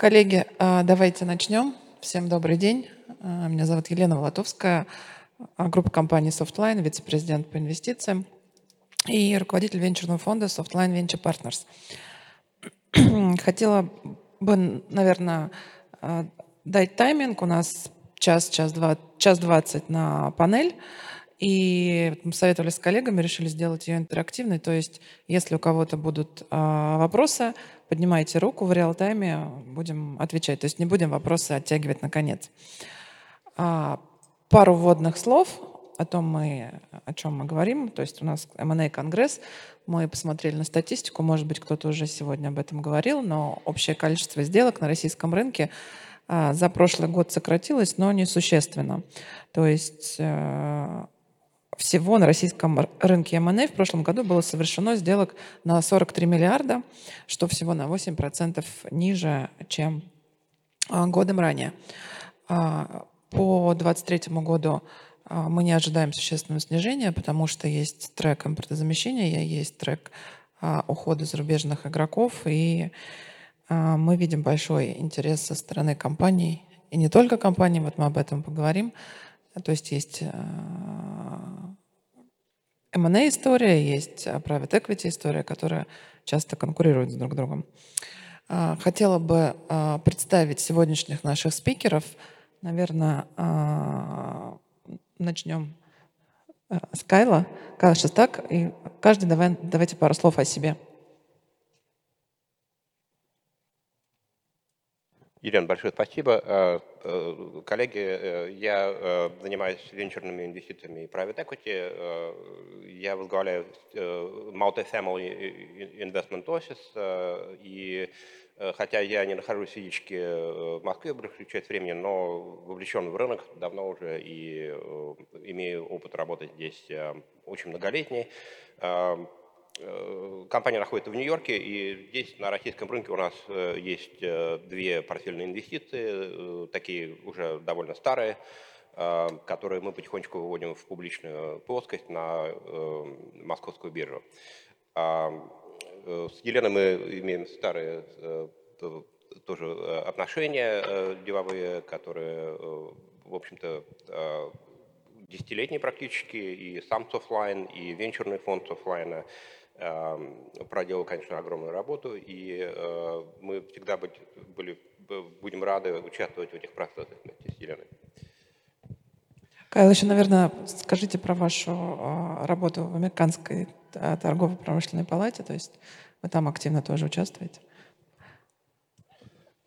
Коллеги, а, давайте начнем. Всем добрый день. А, меня зовут Елена Волотовская, а, группа компании Softline, вице-президент по инвестициям и руководитель венчурного фонда Softline Venture Partners. Хотела бы, наверное, дать тайминг. У нас час, час, два, час двадцать на панель. И мы советовали с коллегами, решили сделать ее интерактивной. То есть, если у кого-то будут э, вопросы, поднимайте руку в реал-тайме, будем отвечать. То есть не будем вопросы оттягивать на конец. А, пару вводных слов о том, мы, о чем мы говорим. То есть у нас M&A конгресс. Мы посмотрели на статистику. Может быть, кто-то уже сегодня об этом говорил, но общее количество сделок на российском рынке а, за прошлый год сократилось, но несущественно. То есть э, всего на российском рынке M&A в прошлом году было совершено сделок на 43 миллиарда, что всего на 8% ниже, чем а, годом ранее. А, по 2023 году а, мы не ожидаем существенного снижения, потому что есть трек импортозамещения, есть трек ухода зарубежных игроков, и мы видим большой интерес со стороны компаний, и не только компаний, вот мы об этом поговорим, то есть есть M&A история, есть private equity история, которая часто конкурирует с друг другом. А, хотела бы представить сегодняшних наших спикеров. Наверное, начнем с Кайла. Кайл Шестак. И каждый давай, давайте пару слов о себе. Елена, большое спасибо. Э, э, коллеги, э, я занимаюсь венчурными инвестициями и private equity. Я возглавляю Multifamily Investment Office. И хотя я не нахожусь физически в Москве большую часть времени, но вовлечен в рынок давно уже и имею опыт работать здесь очень многолетний. Э, компания находится в Нью-Йорке, и здесь на российском рынке у нас э, есть э, две портфельные инвестиции, такие уже довольно старые, которые мы потихонечку выводим в публичную плоскость на московскую биржу. С Еленой мы имеем старые тоже отношения деловые, которые, в общем-то, десятилетние практически, и сам Софлайн, и венчурный фонд Софлайна – проделал, конечно, огромную работу, и э, мы всегда были, будем рады участвовать в этих процессах вместе с Еленой. Кайл, еще, наверное, скажите про вашу э, работу в Американской э, торгово-промышленной палате, то есть вы там активно тоже участвуете.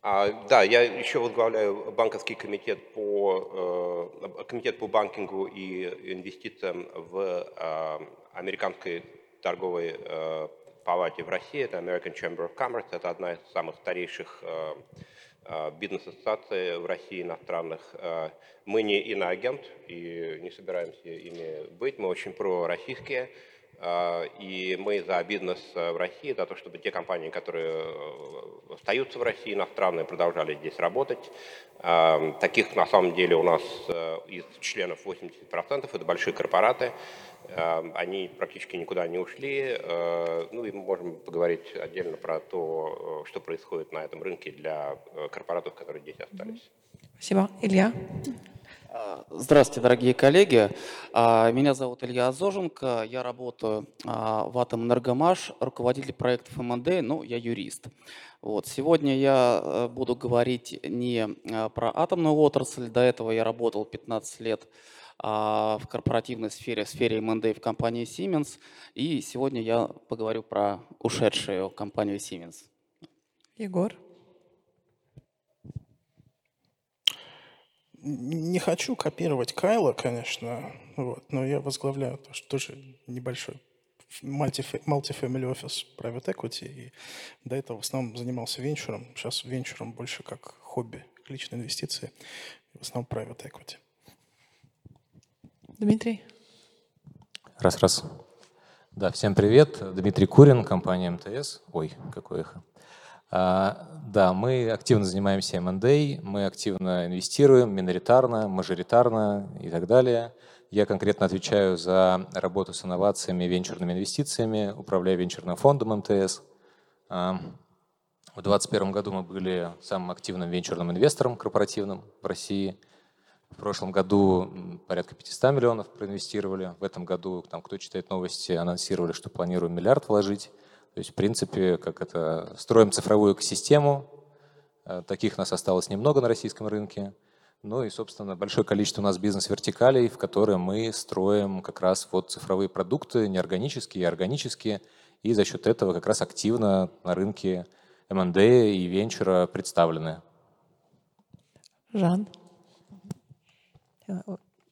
А, да, я еще возглавляю банковский комитет по, э, комитет по банкингу и инвестициям в э, американской торговой э, палате в России, это American Chamber of Commerce, это одна из самых старейших э, э, бизнес-ассоциаций в России иностранных. Э, мы не иноагент и не собираемся ими быть, мы очень пророссийские. Э, и мы за бизнес в России, за то, чтобы те компании, которые остаются в России, иностранные, продолжали здесь работать. Таких на самом деле у нас из членов 80% это большие корпораты. Эм, они практически никуда не ушли. Э, ну и мы можем поговорить отдельно про то, э, что происходит на этом рынке для э, корпоратов, которые здесь остались. Спасибо. Илья? Здравствуйте, дорогие коллеги. А, меня зовут Илья Азоженко. Я работаю а, в Атомэнергомаш, руководитель проектов МНД, ну, я юрист. Вот. Сегодня я буду говорить не про атомную отрасль. До этого я работал 15 лет а, в корпоративной сфере, в сфере M&A в компании Siemens. И сегодня я поговорю про ушедшую компанию Siemens. Егор? Не хочу копировать Кайла, конечно, вот, но я возглавляю тоже небольшой multifamily офис private equity, и до этого в основном занимался венчуром. Сейчас венчуром больше как хобби, личные инвестиции, в основном private equity. Дмитрий. Раз, раз. Да, всем привет. Дмитрий Курин, компания МТС. Ой, какое эхо. А, да, мы активно занимаемся M&A, мы активно инвестируем, миноритарно, мажоритарно и так далее. Я конкретно отвечаю за работу с инновациями, венчурными инвестициями, управляю венчурным фондом МТС. А, В 2021 году мы были самым активным венчурным инвестором корпоративным в России. В прошлом году порядка 500 миллионов проинвестировали. В этом году, там, кто читает новости, анонсировали, что планируем миллиард вложить. То есть, в принципе, как это, строим цифровую экосистему. Э, таких нас осталось немного на российском рынке. Ну и, собственно, большое количество у нас бизнес-вертикалей, в которые мы строим как раз вот цифровые продукты, неорганические и органические, и за счет этого как раз активно на рынке МНД и венчура представлены. Жан.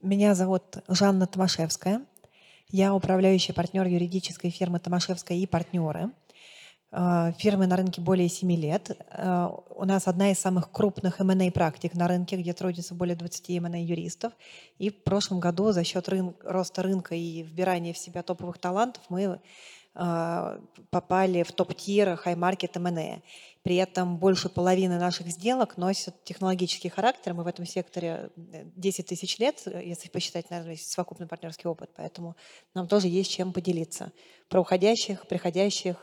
Меня зовут Жанна Томашевская. Я управляющий партнер юридической фирмы Томашевская и партнеры. Э, фирмы на рынке более 7 лет. Э, у нас одна из самых крупных M&A практик на рынке, где трудится более 20 M&A юристов. И в прошлом году за счет рын- роста рынка и вбирания в себя топовых талантов мы э, попали в топ-тир Market M&A. При этом больше половины наших сделок носят технологический характер. Мы в этом секторе 10 тысяч лет, если посчитать, наверное, совокупный партнерский опыт. Поэтому нам тоже есть чем поделиться. Про уходящих, приходящих,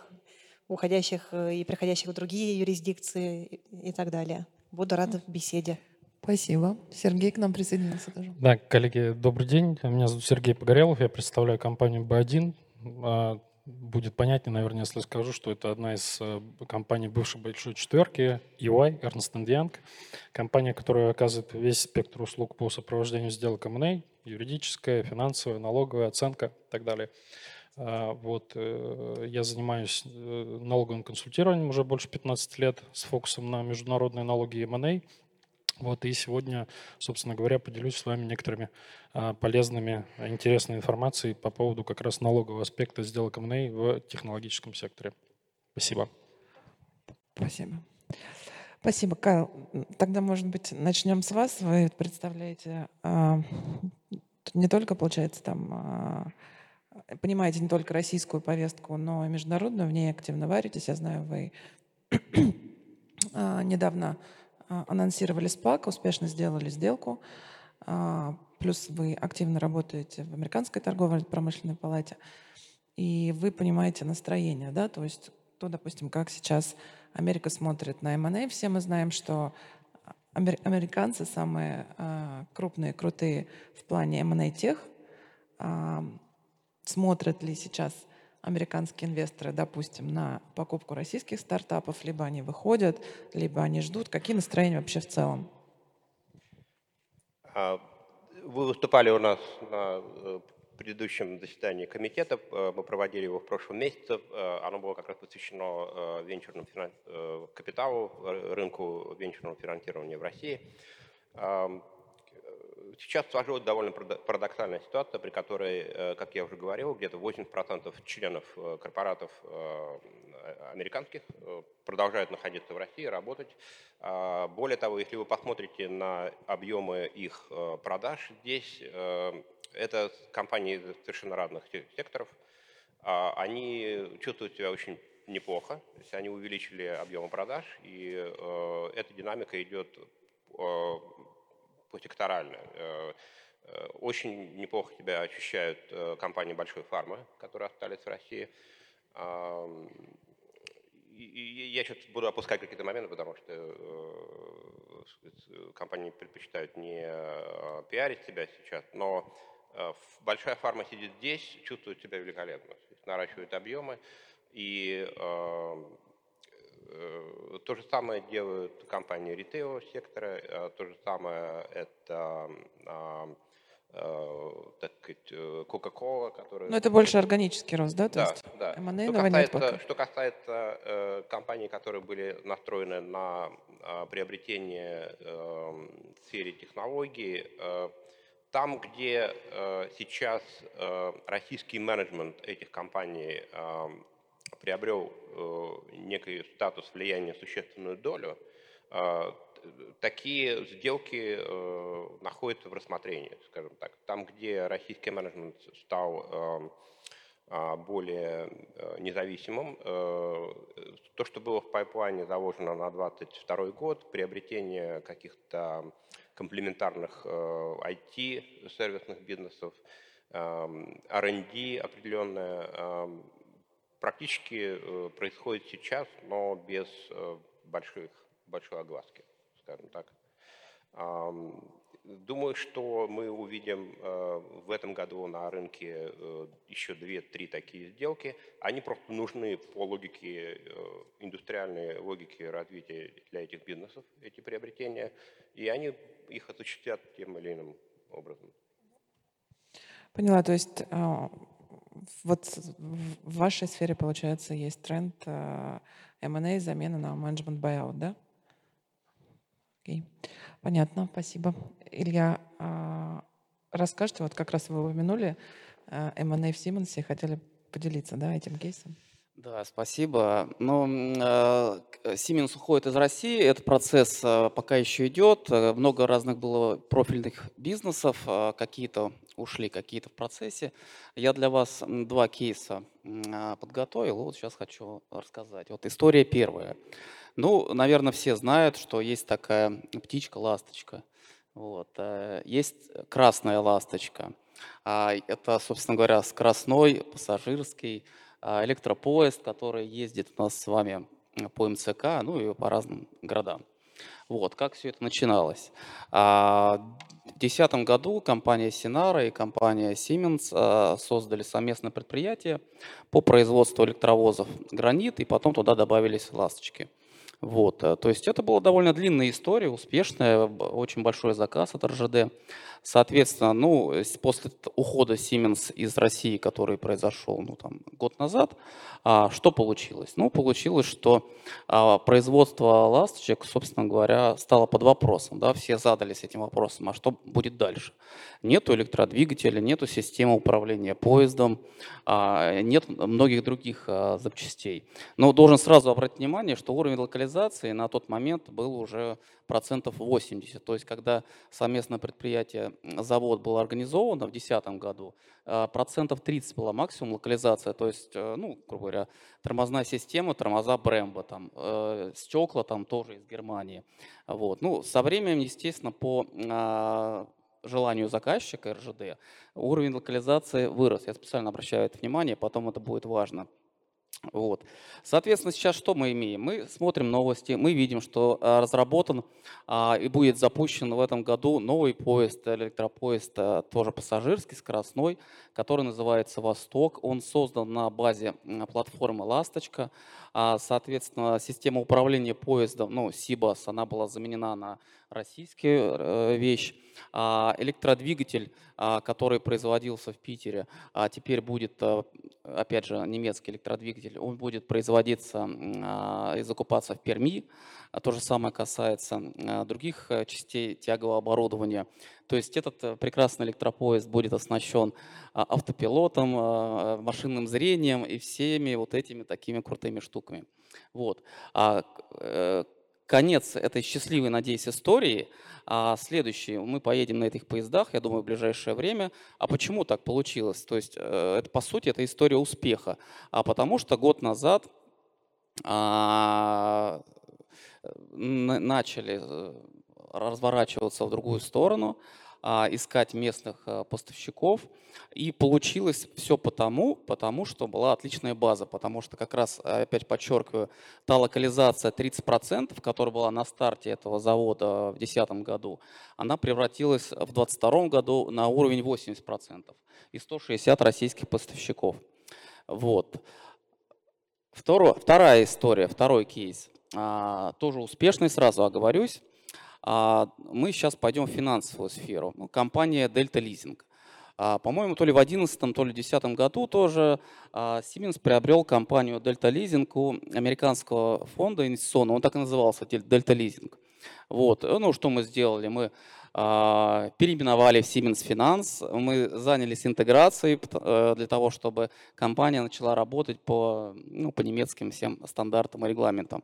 уходящих э, и приходящих в другие юрисдикции и так далее. Буду рада беседе. Спасибо. Сергей к нам присоединился тоже. Да, коллеги, добрый день. Меня зовут Сергей Погорелов, я представляю компанию B1. Будет понятнее, наверное, если скажу, что это одна из э, компаний бывшей большой четверки, EY, Ernst Young, компания, которая оказывает весь спектр услуг по сопровождению сделок M&A, юридическая, финансовая, налоговая, оценка и так далее. А, вот, э, я занимаюсь э, налоговым консультированием уже больше 15 лет с фокусом на международные налоги и M&A. Вот, и сегодня, собственно говоря, поделюсь с вами некоторыми а, полезными, интересной информацией по поводу как раз налогового аспекта сделок M&A в технологическом секторе. Спасибо. Спасибо. Спасибо, Кайл. Тогда, может быть, начнем с вас. Вы представляете а, не только, получается, там понимаете не только российскую повестку, но и международную, в ней активно варитесь. Я знаю, вы а, недавно а, анонсировали СПАК, успешно сделали сделку. А, плюс вы активно работаете в Американской торговой промышленной палате. И вы понимаете настроение, да, то есть то, допустим, как сейчас Америка смотрит на M&A. Все мы знаем, что американцы самые крупные, крутые в плане M&A тех, смотрят ли сейчас американские инвесторы, допустим, на покупку российских стартапов, либо они выходят, либо они ждут. Какие настроения вообще в целом? А, вы выступали у нас на э, предыдущем заседании комитета, э, мы проводили его в прошлом месяце, э, оно было как раз посвящено венчурному капиталу, рынку венчурного финансирования в России. Сейчас сложилась довольно парадоксальная ситуация, при которой, э, как я уже говорил, где-то 80% членов э, корпоратов э, американских продолжают находиться в России, работать. А, более того, если вы посмотрите на объемы их продаж здесь, это компании из совершенно разных секторов. А, они чувствуют себя очень неплохо, то есть они увеличили объемы продаж, и эта динамика идет посекторально. Э, э, очень неплохо тебя ощущают э, компании большой фармы, которые остались в России. И я сейчас буду опускать какие-то моменты, потому что компании предпочитают не пиарить себя сейчас, но большая фарма сидит здесь, чувствует себя великолепно, наращивает объемы, и то же самое делают компании ритейл сектора, э, то же самое это а, э, так сказать, Coca-Cola, которая... Но это больше органический рост, да? То да, есть да. Что касается, что касается э, компаний, которые были настроены на э, приобретение э, в сфере технологий, э, там, где э, сейчас э, российский менеджмент этих компаний э, приобрел э, некий статус влияния, существенную долю, э, такие сделки э, находятся в рассмотрении, скажем так. Там, где российский менеджмент стал более независимым. То, что было в пайплайне заложено на 2022 год, приобретение каких-то комплементарных IT-сервисных бизнесов, R&D определенная, практически э, происходит сейчас, но без э, больших, большой огласки, скажем так. Думаю, что мы увидим э, в этом году на рынке еще две-три такие сделки. Они просто нужны по логике, индустриальной логике развития для этих бизнесов, эти приобретения, и они их осуществят тем или иным образом. Поняла, то есть вот в вашей сфере, получается, есть тренд M&A, замена на management buyout, да? Окей. Понятно, спасибо. Илья, а, расскажите, вот как раз вы упомянули а, M&A в Симонсе, хотели поделиться да, этим кейсом? Да, спасибо. Ну, Siemens уходит из России, этот процесс пока еще идет. Много разных было профильных бизнесов, какие-то ушли, какие-то в процессе. Я для вас два кейса подготовил, вот сейчас хочу рассказать. Вот история первая. Ну, наверное, все знают, что есть такая птичка-ласточка. Вот. Э, есть красная ласточка. А, это, собственно говоря, скоростной пассажирский электропоезд, который ездит у нас с вами по МЦК, ну и по разным городам. Вот, как все это начиналось. А, в 2010 году компания Синара и компания Siemens создали совместное предприятие по производству электровозов «Гранит», и потом туда добавились «Ласточки». Вот, э, то есть это была довольно длинная история, успешная, очень большой заказ от РЖД. Соответственно, ну, после ухода Siemens из России, который произошел ну, там, год назад, а, что получилось? Ну, получилось, что а, производство ласточек, собственно говоря, стало под вопросом. Да? Все задались этим вопросом, а что будет дальше? Нету электродвигателя, нету системы управления поездом, а, нет многих других запчастей. Но должен сразу обратить внимание, что уровень локализации на тот момент был уже процентов 80. То есть, когда совместное предприятие, завод был организован в 2010 году, а, процентов 30 была максимум локализация, то есть, э, ну, грубо говоря, тормозная система, тормоза Брэмбо, там, э, стекла там тоже из Германии. Вот. Ну, со временем, естественно, по а, желанию заказчика РЖД уровень локализации вырос. Я специально обращаю это внимание, потом это будет важно. Вот. Соответственно, сейчас что мы имеем? Мы смотрим новости, мы видим, что а, разработан а, и будет запущен в этом году новый поезд, электропоезд, а, тоже пассажирский, скоростной, который называется «Восток». Он создан на базе платформы «Ласточка». А, соответственно, система управления поездом, ну, СИБАС, она была заменена на российскую э, вещь. А, электродвигатель, а, который производился в Питере, теперь будет, э, опять же, немецкий электродвигатель, он будет производиться и закупаться в Перми. То же самое касается других э, частей тягового оборудования. То есть этот прекрасный электропоезд будет оснащен автопилотом, машинным зрением и всеми вот этими такими крутыми штуками. Вот. Конец этой счастливой, надеюсь, истории. А следующий, мы поедем на этих поездах, я думаю, в ближайшее время. А почему так получилось? То есть, э, это, по сути, это история успеха. А потому что год назад а, начали э, разворачиваться в другую сторону, искать местных а, поставщиков. И получилось все потому, потому что была отличная база, потому что как раз, опять подчеркиваю, та локализация 30%, которая была на старте этого завода в 2010 году, она превратилась в 2022 году на уровень 80% и 160 российских поставщиков. Вот. Второ, вторая история, второй кейс, а, тоже успешный, сразу оговорюсь. А, мы сейчас пойдем в финансовую сферу. Компания Delta Leasing. А, по-моему, то ли в 2011, то ли в 2010 году тоже а, Siemens приобрел компанию Delta Leasing у американского фонда инвестиционного, он так и назывался, Delta Leasing. Вот. Ну, что мы сделали? Мы переименовали в Siemens Finance, мы занялись интеграцией э, для того, чтобы компания начала работать по, ну, по немецким всем стандартам и регламентам.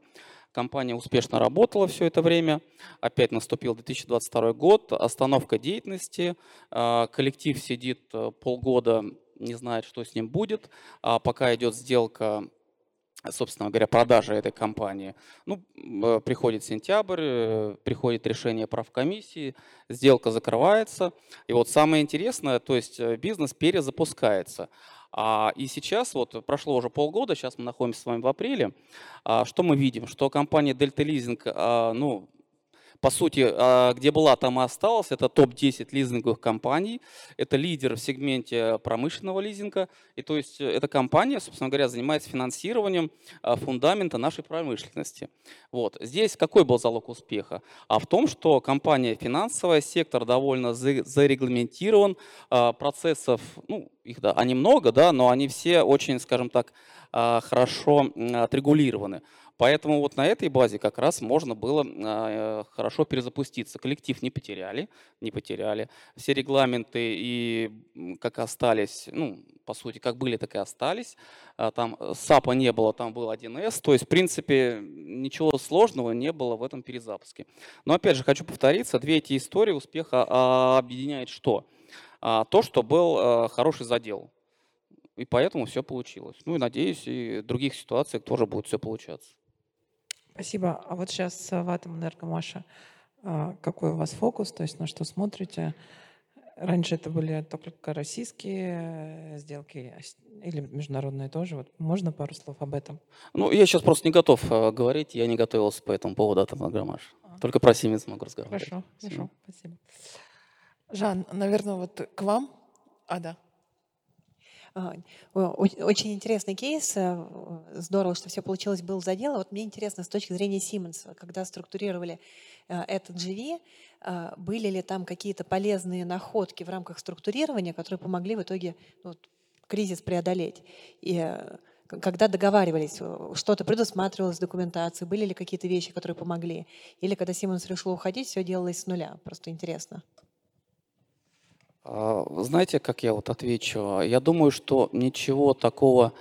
Компания успешно работала все это время. Опять наступил 2022 год, остановка деятельности. А, коллектив сидит э, полгода, не знает, что с ним будет. А пока идет сделка собственно говоря, продажи этой компании. Ну, э, приходит сентябрь, э, приходит решение правкомиссии, сделка закрывается. И вот самое интересное, то есть бизнес перезапускается. А, и сейчас, вот прошло уже полгода, сейчас мы находимся с вами в апреле, а, что мы видим? Что компания Delta Leasing, а, ну, по сути, а, где была, там и осталась. Это топ-10 лизинговых компаний. Это лидер в сегменте промышленного лизинга. И то есть э, эта компания, собственно говоря, занимается финансированием а, фундамента нашей промышленности. Вот. Здесь какой был залог успеха? А в том, что компания финансовая, сектор довольно зарегламентирован, а, процессов, ну, их, да, они много, да, но они все очень, скажем так, хорошо отрегулированы. Поэтому вот на этой базе как раз можно было э, хорошо перезапуститься. Коллектив не потеряли, не потеряли. Все регламенты и как остались, ну, по сути, как были, так и остались. А там э, САПа не было, там был 1С. То есть, в принципе, ничего сложного не было в этом перезапуске. Но опять же, хочу повториться, две эти истории успеха а, объединяет что? А, то, что был хороший задел. И поэтому все получилось. Ну и надеюсь, и в других ситуациях тоже будет все получаться. Спасибо. А вот сейчас в Атомэнерго, Маша, а, какой у вас фокус, то есть на что смотрите? Раньше это были только российские сделки или международные тоже. Вот можно пару слов об этом? Ну, я сейчас просто не готов э, говорить, я не готовился по этому поводу Атомэнергомаш. А. Только про Siemens могу разговаривать. Хорошо, хорошо, спасибо. Жан, наверное, вот к вам. А, да. А, очень интересный кейс. Э, здорово, что все получилось, был за дело. Вот мне интересно с точки зрения Siemens, когда структурировали э, этот GV, э, были ли там какие-то полезные находки в рамках структурирования, которые помогли в итоге ну, кризис преодолеть? И когда договаривались, что-то предусматривалось в документации, были ли какие-то вещи, которые помогли? Или когда Siemens решил уходить, все делалось с нуля? Просто интересно. А, знаете, как я вот отвечу? Я думаю, что ничего такого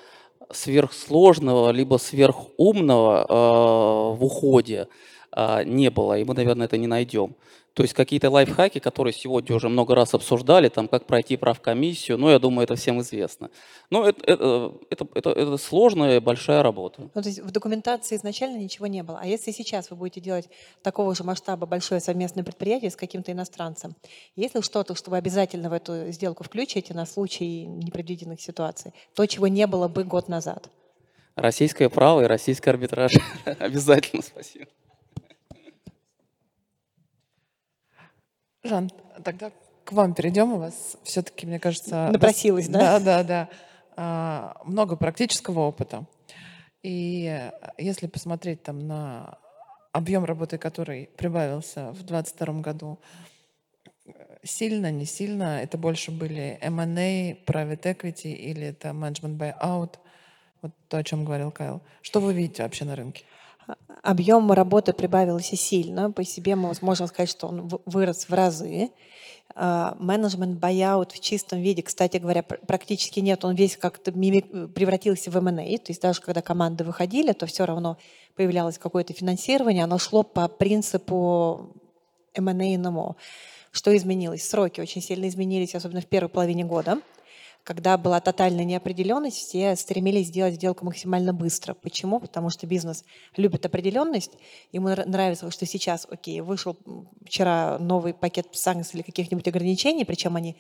сверхсложного либо сверхумного э, в уходе э, не было, и мы, наверное, это не найдем. То есть какие-то лайфхаки, которые сегодня уже много раз обсуждали, там, как пройти правкомиссию, ну, я думаю, это всем известно. Но это, это, это, это, это сложная большая работа. Ну, то есть в документации изначально ничего не было. А если сейчас вы будете делать такого же масштаба большое совместное предприятие с каким-то иностранцем, есть ли что-то, что вы обязательно в эту сделку включите на случай непредвиденных ситуаций? То, чего не было бы год назад? Российское право и российский арбитраж. Обязательно, спасибо. Жан, тогда к вам перейдем. У вас все-таки, мне кажется... Напросилась, да? Да, да, да. А, много практического опыта. И если посмотреть там на объем работы, который прибавился в 2022 году, сильно, не сильно, это больше были M&A, private equity или это management buyout, вот то, о чем говорил Кайл. Что вы видите вообще на рынке? Объем работы прибавился сильно. По себе мы можем сказать, что он вырос в разы. А, менеджмент buyout в чистом виде, кстати говоря, практически нет. Он весь как-то превратился в M&A. То есть даже когда команды выходили, то все равно появлялось какое-то финансирование. Оно шло по принципу M&A. Что изменилось? Сроки очень сильно изменились, особенно в первой половине года когда была тотальная неопределенность, все стремились сделать сделку максимально быстро. Почему? Потому что бизнес любит определенность, ему нравится, что сейчас, окей, вышел вчера новый пакет санкций или каких-нибудь ограничений, причем они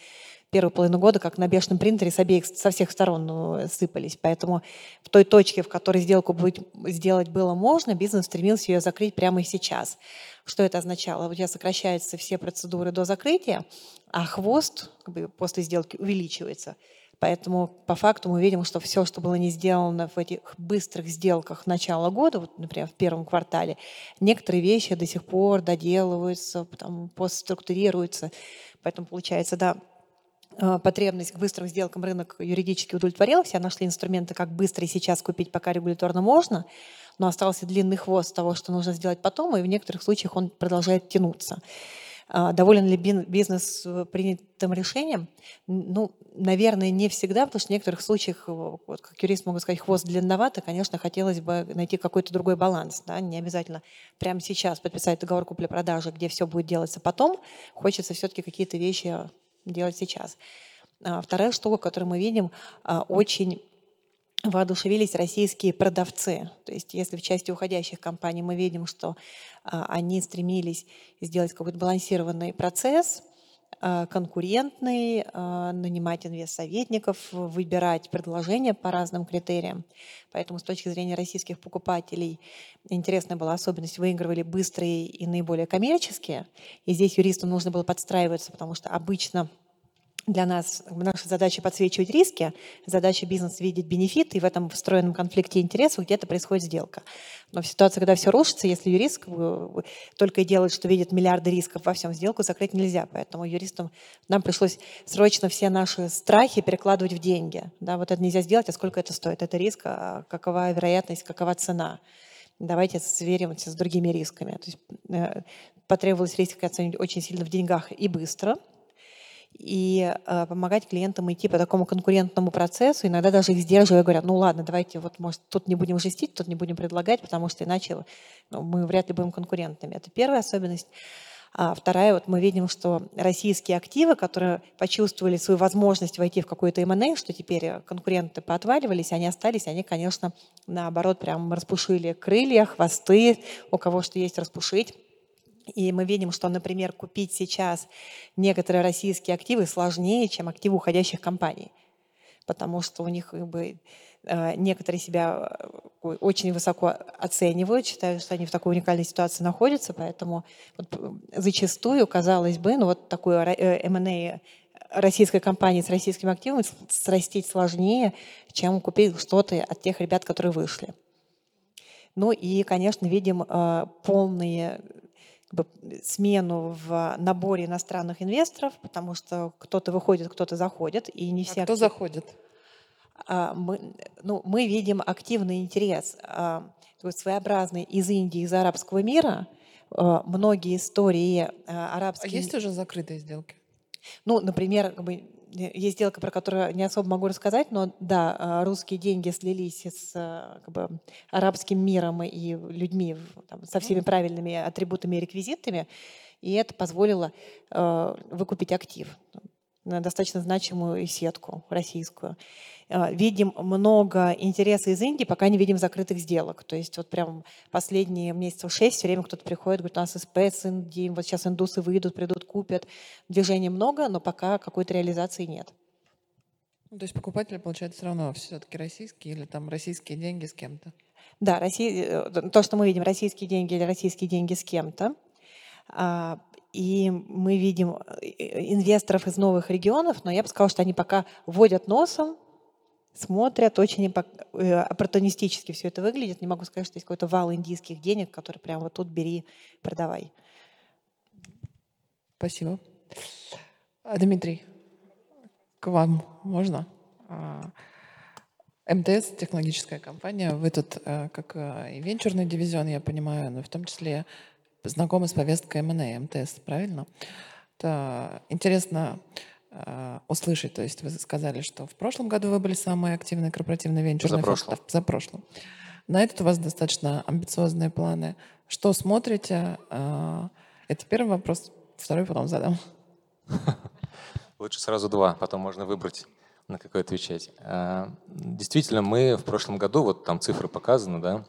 первую половину года как на бешеном принтере с обеих, со всех сторон ну, сыпались. Поэтому в той точке, в которой сделку будет, сделать было можно, бизнес стремился ее закрыть прямо сейчас. Что это означало? У тебя сокращаются все процедуры до закрытия, а хвост как бы, после сделки увеличивается. Поэтому по факту мы видим, что все, что было не сделано в этих быстрых сделках начала года, вот, например, в первом квартале, некоторые вещи до сих пор доделываются, потом постструктурируются. Поэтому получается, да, э, потребность к быстрым сделкам рынок юридически удовлетворил, все нашли инструменты, как быстро и сейчас купить, пока регуляторно можно, но остался длинный хвост того, что нужно сделать потом, и в некоторых случаях он продолжает тянуться. А, доволен ли бизнес э, принятым решением? Ну, наверное, не всегда, потому что в некоторых случаях, вот, как юрист могу сказать, хвост длинновато, конечно, хотелось бы найти какой-то другой баланс. Да? Не обязательно прямо сейчас подписать договор купли-продажи, где все будет делаться потом. Хочется все-таки какие-то вещи делать сейчас. А вторая штука, которую мы видим, а, очень воодушевились российские продавцы. То есть если в части уходящих компаний мы видим, что а, они стремились сделать какой-то балансированный процесс, э, конкурентный, э, нанимать инвестсоветников, выбирать предложения по разным критериям. Поэтому с точки зрения российских покупателей интересная была особенность, выигрывали быстрые и наиболее коммерческие. И здесь юристам нужно было подстраиваться, потому что обычно для нас наша задача подсвечивать риски, задача бизнеса видеть бенефиты, и в этом встроенном конфликте интересов где-то происходит сделка. Но в ситуации, когда все рушится, если юрист только и делает, что видит миллиарды рисков во всем, сделку закрыть нельзя. Поэтому юристам нам пришлось срочно все наши страхи перекладывать в деньги. Да, вот это нельзя сделать, а сколько это стоит? Это риск, а какова вероятность, какова цена? Давайте сверимся с другими рисками. То есть, э, потребовалось риски оценить очень сильно в деньгах и быстро – и э, помогать клиентам идти по такому конкурентному процессу, иногда даже их сдерживая, говорят, ну ладно, давайте вот, может, тут не будем жестить, тут не будем предлагать, потому что иначе ну, мы вряд ли будем конкурентами. Это первая особенность. А вторая, вот мы видим, что российские активы, которые почувствовали свою возможность войти в какой-то M&A, что теперь конкуренты поотваливались, они остались, они, конечно, наоборот, прям распушили крылья, хвосты, у кого что есть распушить. И мы видим, что, например, купить сейчас некоторые российские активы сложнее, чем активы уходящих компаний, потому что у них как бы, э, некоторые себя э, очень высоко оценивают, считают, что они в такой уникальной ситуации находятся, поэтому вот зачастую, казалось бы, ну вот такой M&A российской компании с российскими активами срастить сложнее, чем купить что-то от тех ребят, которые вышли. Ну и, конечно, видим э, полные смену в наборе иностранных инвесторов, потому что кто-то выходит, кто-то заходит, и не а все. А кто заходит? Мы, ну, мы видим активный интерес, а, своеобразный из Индии, из арабского мира. А, многие истории а, арабские. А есть уже закрытые сделки? Ну, например, как бы, есть сделка, про которую не особо могу рассказать, но да, а, русские деньги слились с а, как бы, арабским миром и людьми там, со всеми правильными атрибутами и реквизитами, и это позволило э, выкупить актив на достаточно значимую сетку российскую. А, видим много интереса из Индии, пока не видим закрытых сделок. То есть вот прям последние месяцев шесть все время кто-то приходит, говорит, у нас СП с Индии, вот сейчас индусы выйдут, придут, купят. Движения много, но пока какой-то реализации нет. Ну, то есть покупатели, получается, все равно все-таки российские или там российские деньги с кем-то? Да, Россия, э, то, что мы видим, российские деньги или российские деньги с кем-то. И мы видим э, инвесторов из новых регионов, но я бы сказала, что они пока водят носом, смотрят, очень э, оппортунистически все это выглядит. Не могу сказать, что есть какой-то вал индийских денег, который прямо вот тут бери, продавай. Спасибо. А, Дмитрий, к вам можно? А, МТС – технологическая компания. Вы тут э, как и венчурный дивизион, я понимаю, но в том числе знакомы с повесткой МНА, МТС, правильно? Это интересно э, услышать. То есть вы сказали, что в прошлом году вы были самый активный корпоративный венчурный За прошлым. За прошлым. На этот у вас достаточно амбициозные планы. Что смотрите? Э, это первый вопрос. Второй потом задам. Лучше сразу два, потом можно выбрать, на какой отвечать. Э, действительно, мы в прошлом году, вот там цифры показаны, да,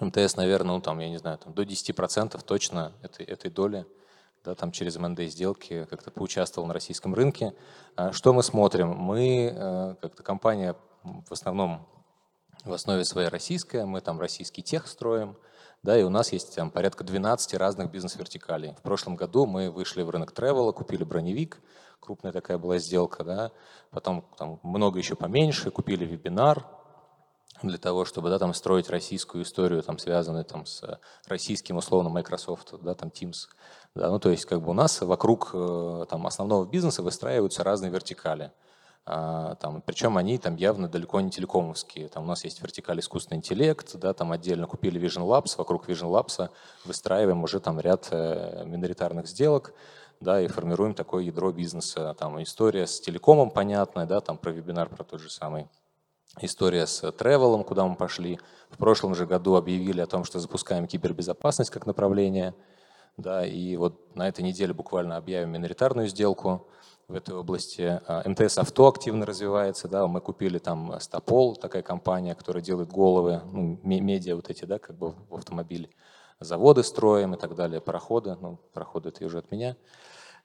МТС, наверное, ну там, я не знаю, там, до 10% точно этой, этой доли, да, там через МНД сделки как-то поучаствовал на российском рынке. А что мы смотрим? Мы, э, как-то компания в основном в основе своей российская, мы там российский тех строим, да, и у нас есть там порядка 12 разных бизнес-вертикалей. В прошлом году мы вышли в рынок тревела, купили броневик, крупная такая была сделка, да, потом там много еще поменьше, купили вебинар, для того, чтобы да, там, строить российскую историю, там, связанную там, с российским, условно, Microsoft, да, там, Teams. Да, ну, то есть как бы у нас вокруг э, там, основного бизнеса выстраиваются разные вертикали. А, там, причем они там явно далеко не телекомовские. Там у нас есть вертикаль искусственный интеллект, да, там отдельно купили Vision Labs, вокруг Vision Labs выстраиваем уже там ряд э, миноритарных сделок, да, и формируем такое ядро бизнеса. Там история с телекомом понятная, да, там про вебинар, про тот же самый история с тревелом, куда мы пошли. В прошлом же году объявили о том, что запускаем кибербезопасность как направление. Да, и вот на этой неделе буквально объявим миноритарную сделку в этой области. А, МТС Авто активно развивается. Да, мы купили там Стопол, такая компания, которая делает головы, ну, медиа вот эти, да, как бы в автомобиле. Заводы строим и так далее, пароходы. Ну, пароходы это уже от меня.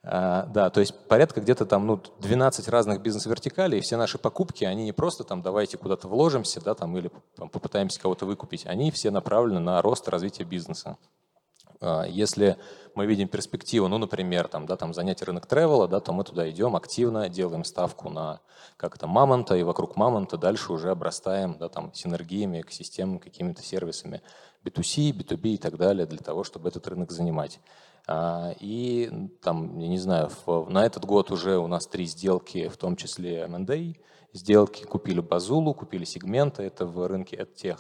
А, да, то есть порядка где-то там ну, 12 разных бизнес-вертикалей, и все наши покупки, они не просто там давайте куда-то вложимся, да, там, или там, попытаемся кого-то выкупить, они все направлены на рост и развитие бизнеса. А, если мы видим перспективу, ну, например, там, да, там занять рынок тревела, да, то мы туда идем активно, делаем ставку на как то мамонта, и вокруг мамонта дальше уже обрастаем да, там, синергиями, экосистемами, какими-то сервисами B2C, B2B и так далее, для того, чтобы этот рынок занимать. А, и там, я не знаю, на этот год уже у нас три сделки, в том числе M&A сделки. Купили Базулу, купили сегменты, это в рынке EdTech.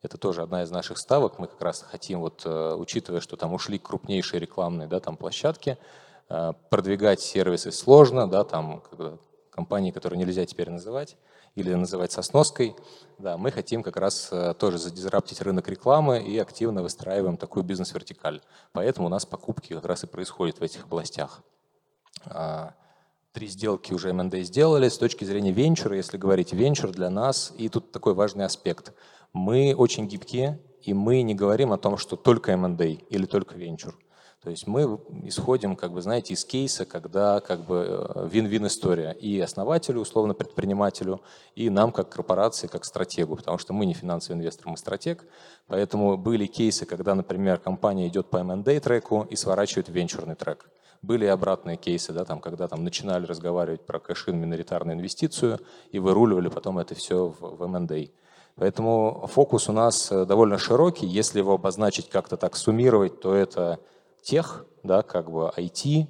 Это тоже одна из наших ставок. Мы как раз хотим, вот, э, учитывая, что там ушли крупнейшие рекламные да, там площадки, э, продвигать сервисы сложно, да, там компании, которые нельзя теперь называть, или называть сосноской. Да, мы хотим как раз э, тоже задизраптить рынок рекламы и активно выстраиваем такую бизнес-вертикаль. Поэтому у нас покупки как раз и происходят в этих областях. А, три сделки уже M&A сделали. С точки зрения венчура, если говорить венчур для нас, и тут такой важный аспект. Мы очень гибкие, и мы не говорим о том, что только M&A или только венчур. То есть мы исходим, как бы, знаете, из кейса, когда как бы э, вин-вин история и основателю, условно предпринимателю, и нам как корпорации, как стратегу, потому что мы не финансовый инвестор, мы стратег. Поэтому были кейсы, когда, например, компания идет по M&A треку и сворачивает венчурный трек. Были обратные кейсы, да, там, когда там, начинали разговаривать про кэшин, миноритарную инвестицию и выруливали потом это все в, в M&A. Поэтому фокус у нас э, довольно широкий. Если его обозначить как-то так, суммировать, то это тех, да, как бы IT,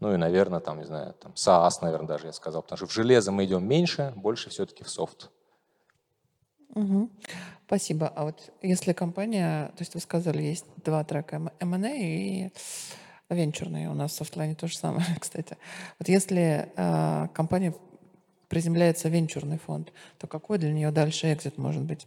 ну и, наверное, там, не знаю, там SaaS, наверное, даже я сказал, потому что в железо мы идем меньше, больше все-таки в софт. Угу. Спасибо. А вот если компания, то есть вы сказали, есть два трека M&A и венчурные, у нас в софтлайне то же самое, кстати. Вот если э, компания приземляется в венчурный фонд, то какой для нее дальше экзит может быть?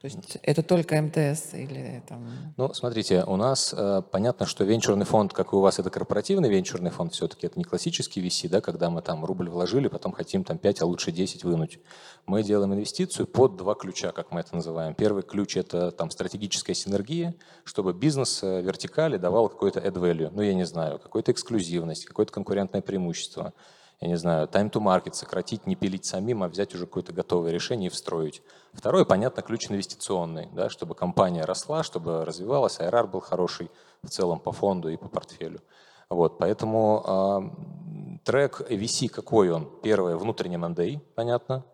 То есть это только МТС или там... Ну, смотрите, у нас э, понятно, что венчурный фонд, как и у вас, это корпоративный венчурный фонд, все-таки это не классический VC, да, когда мы там рубль вложили, потом хотим там 5, а лучше 10 вынуть. Мы делаем инвестицию под два ключа, как мы это называем. Первый ключ – это там стратегическая синергия, чтобы бизнес э, вертикали давал какой-то add value, ну, я не знаю, какую-то эксклюзивность, какое-то конкурентное преимущество я не знаю, time to market сократить, не пилить самим, а взять уже какое-то готовое решение и встроить. Второе, понятно, ключ инвестиционный, да, чтобы компания росла, чтобы развивалась, IRR был хороший в целом по фонду и по портфелю. Вот, поэтому э, трек VC какой он? Первое, внутренний M&A, понятно.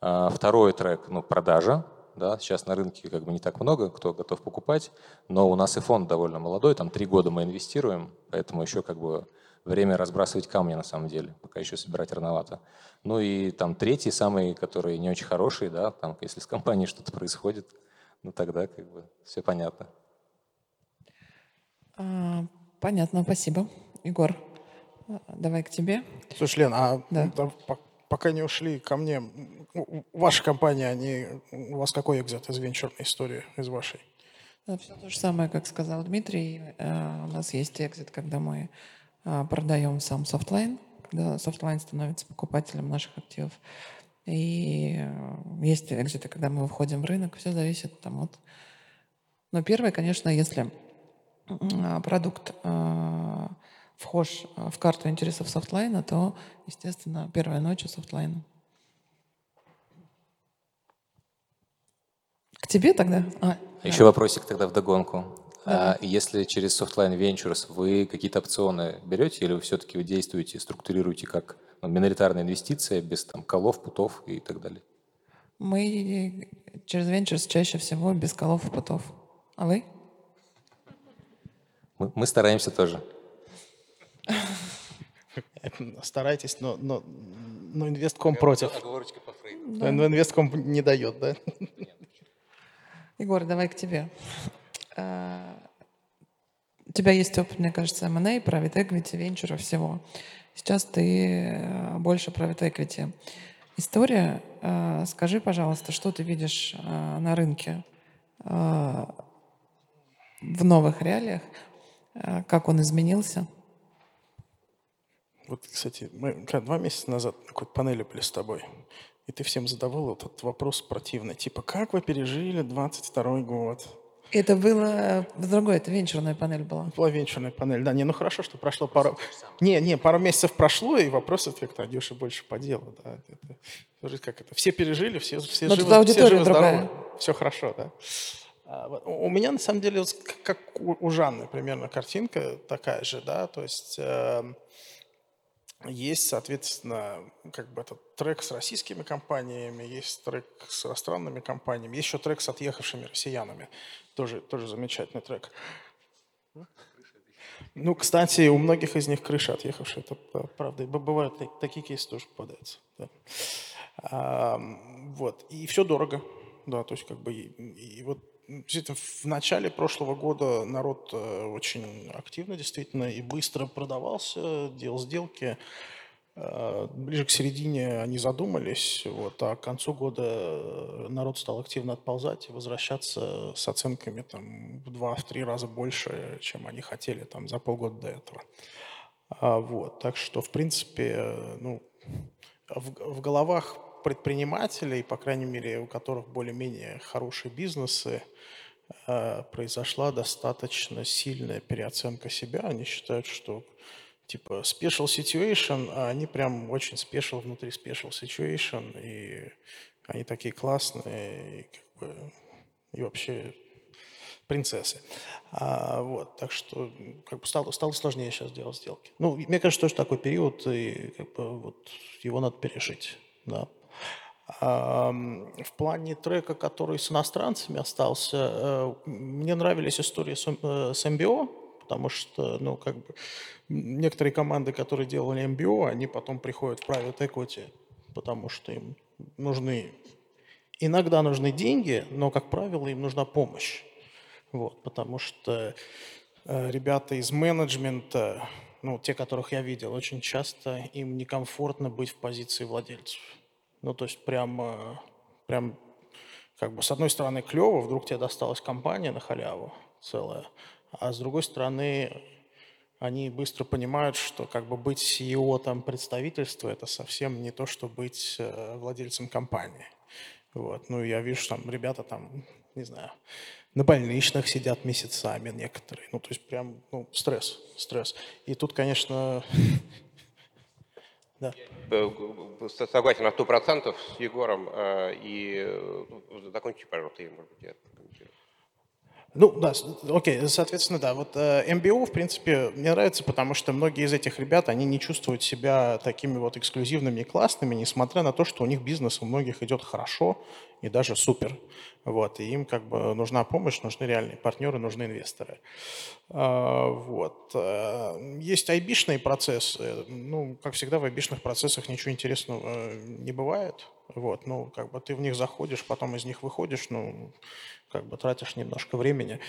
Э, второй трек, ну, продажа. Да, сейчас на рынке как бы не так много, кто готов покупать, но у нас и фонд довольно молодой, там три года мы инвестируем, поэтому еще как бы время разбрасывать камни на самом деле, пока еще собирать рановато. Ну и там третий, самый, который не очень хороший, да, там, если с компанией что-то происходит, ну тогда как бы все понятно. А, понятно, спасибо. Егор, давай к тебе. Слушай, Лен, а да. пока не ушли ко мне, ваша компания, они, у вас какой экзит из венчурной истории, из вашей? Да, все то же самое, как сказал Дмитрий. Э, у нас есть exit, когда мы а, продаем сам софтлайн, когда софтлайн становится покупателем наших активов. И э, есть exit ы, когда мы выходим в рынок, все зависит там от... Но первое, конечно, если а, продукт а, вхож в карту интересов софтлайна, то, естественно, первая ночь у софтлайна. К тебе тогда? А, Еще да. вопросик тогда в догонку. А если через Softline Ventures вы какие-то опционы берете или вы все-таки вы действуете, структурируете как ну, миноритарная инвестиция без там колов, путов и так далее? Мы через Ventures чаще всего без колов и путов. А вы? Мы, мы стараемся тоже. Старайтесь, но, но, но инвестком против. Да. Но инвестком не дает, да? Егор, давай к тебе. Э, у тебя есть опыт, мне кажется, M&A, private equity, венчура, всего. Сейчас ты э, больше private equity. История, э, скажи, пожалуйста, что ты видишь на рынке в новых реалиях, как он изменился? Вот, кстати, мы два месяца назад на какой-то панели были с тобой, и ты всем задавал этот вопрос противный, типа, как вы пережили 22 год? Это было в другой, это венчурная панель была. Была венчурная панель, да. Не, ну хорошо, что прошло пару... Не, не, пару месяцев прошло, и вопрос эффекта Адюши больше по делу, да. Это, как это, все пережили, все, все Но живы, все живы здоровы. Все хорошо, да. А, у меня, на самом деле, как у Жанны примерно картинка такая же, да, то есть эм, есть, соответственно, как бы этот трек с российскими компаниями, есть трек с иностранными компаниями, есть еще трек с отъехавшими россиянами. Тоже, тоже замечательный трек. Ну, кстати, у многих из них крыша отъехавшая, это правда. Бывают такие кейсы тоже попадаются. Да. А, вот. И все дорого. Да, то есть как бы и, и вот в начале прошлого года народ э, очень активно действительно и быстро продавался, делал сделки. Э, ближе к середине они задумались, вот, а к концу года э, народ стал активно отползать и возвращаться с оценками там, в два-три раза больше, чем они хотели там, за полгода до этого. А, вот, так что, в принципе, ну, в, в головах предпринимателей, по крайней мере, у которых более-менее хорошие бизнесы, э, произошла достаточно сильная переоценка себя. Они считают, что типа special situation, а они прям очень special внутри special situation, и они такие классные, и, как бы, и вообще принцессы. А, вот, так что как бы стало, стало сложнее сейчас делать сделки. Ну, мне кажется, что такой период, и как бы вот его надо пережить. Да. В плане трека, который с иностранцами остался, э, мне нравились истории с э, потому что, ну, как бы, некоторые команды, которые делали MBO, они потом приходят в private equity, потому что им нужны, иногда нужны деньги, но, как правило, им нужна помощь. Вот, потому что э, ребята из менеджмента, ну, те, которых я видел, очень часто им некомфортно быть в позиции владельцев. Ну, то есть прям, э, прям как бы с одной стороны клево, вдруг тебе досталась компания на халяву целая, а с другой стороны они быстро понимают, что как бы быть CEO там представительства это совсем не то, что быть э, владельцем компании. Вот. Ну, я вижу, там ребята там, не знаю, на больничных сидят месяцами некоторые. Ну, то есть прям, ну, стресс, стресс. И тут, конечно, Да. Э, согласен на сто процентов с Егором. Э, и ну, закончите, пожалуйста, и, может быть, я прокомментирую. Ну, да, окей, соответственно, да, вот э, MBO, в принципе, мне нравится, потому что многие из этих ребят, они не чувствуют себя такими вот эксклюзивными и классными, несмотря на то, что у них бизнес у многих идет хорошо и даже супер. Вот, и им как бы нужна помощь, нужны реальные партнеры, нужны инвесторы. А, вот. Э, есть айбишные процессы. Ну, как всегда, в айбишных процессах ничего интересного не бывает. Вот, ну, как бы ты в них заходишь, потом из них выходишь, ну, как бы тратишь немножко времени.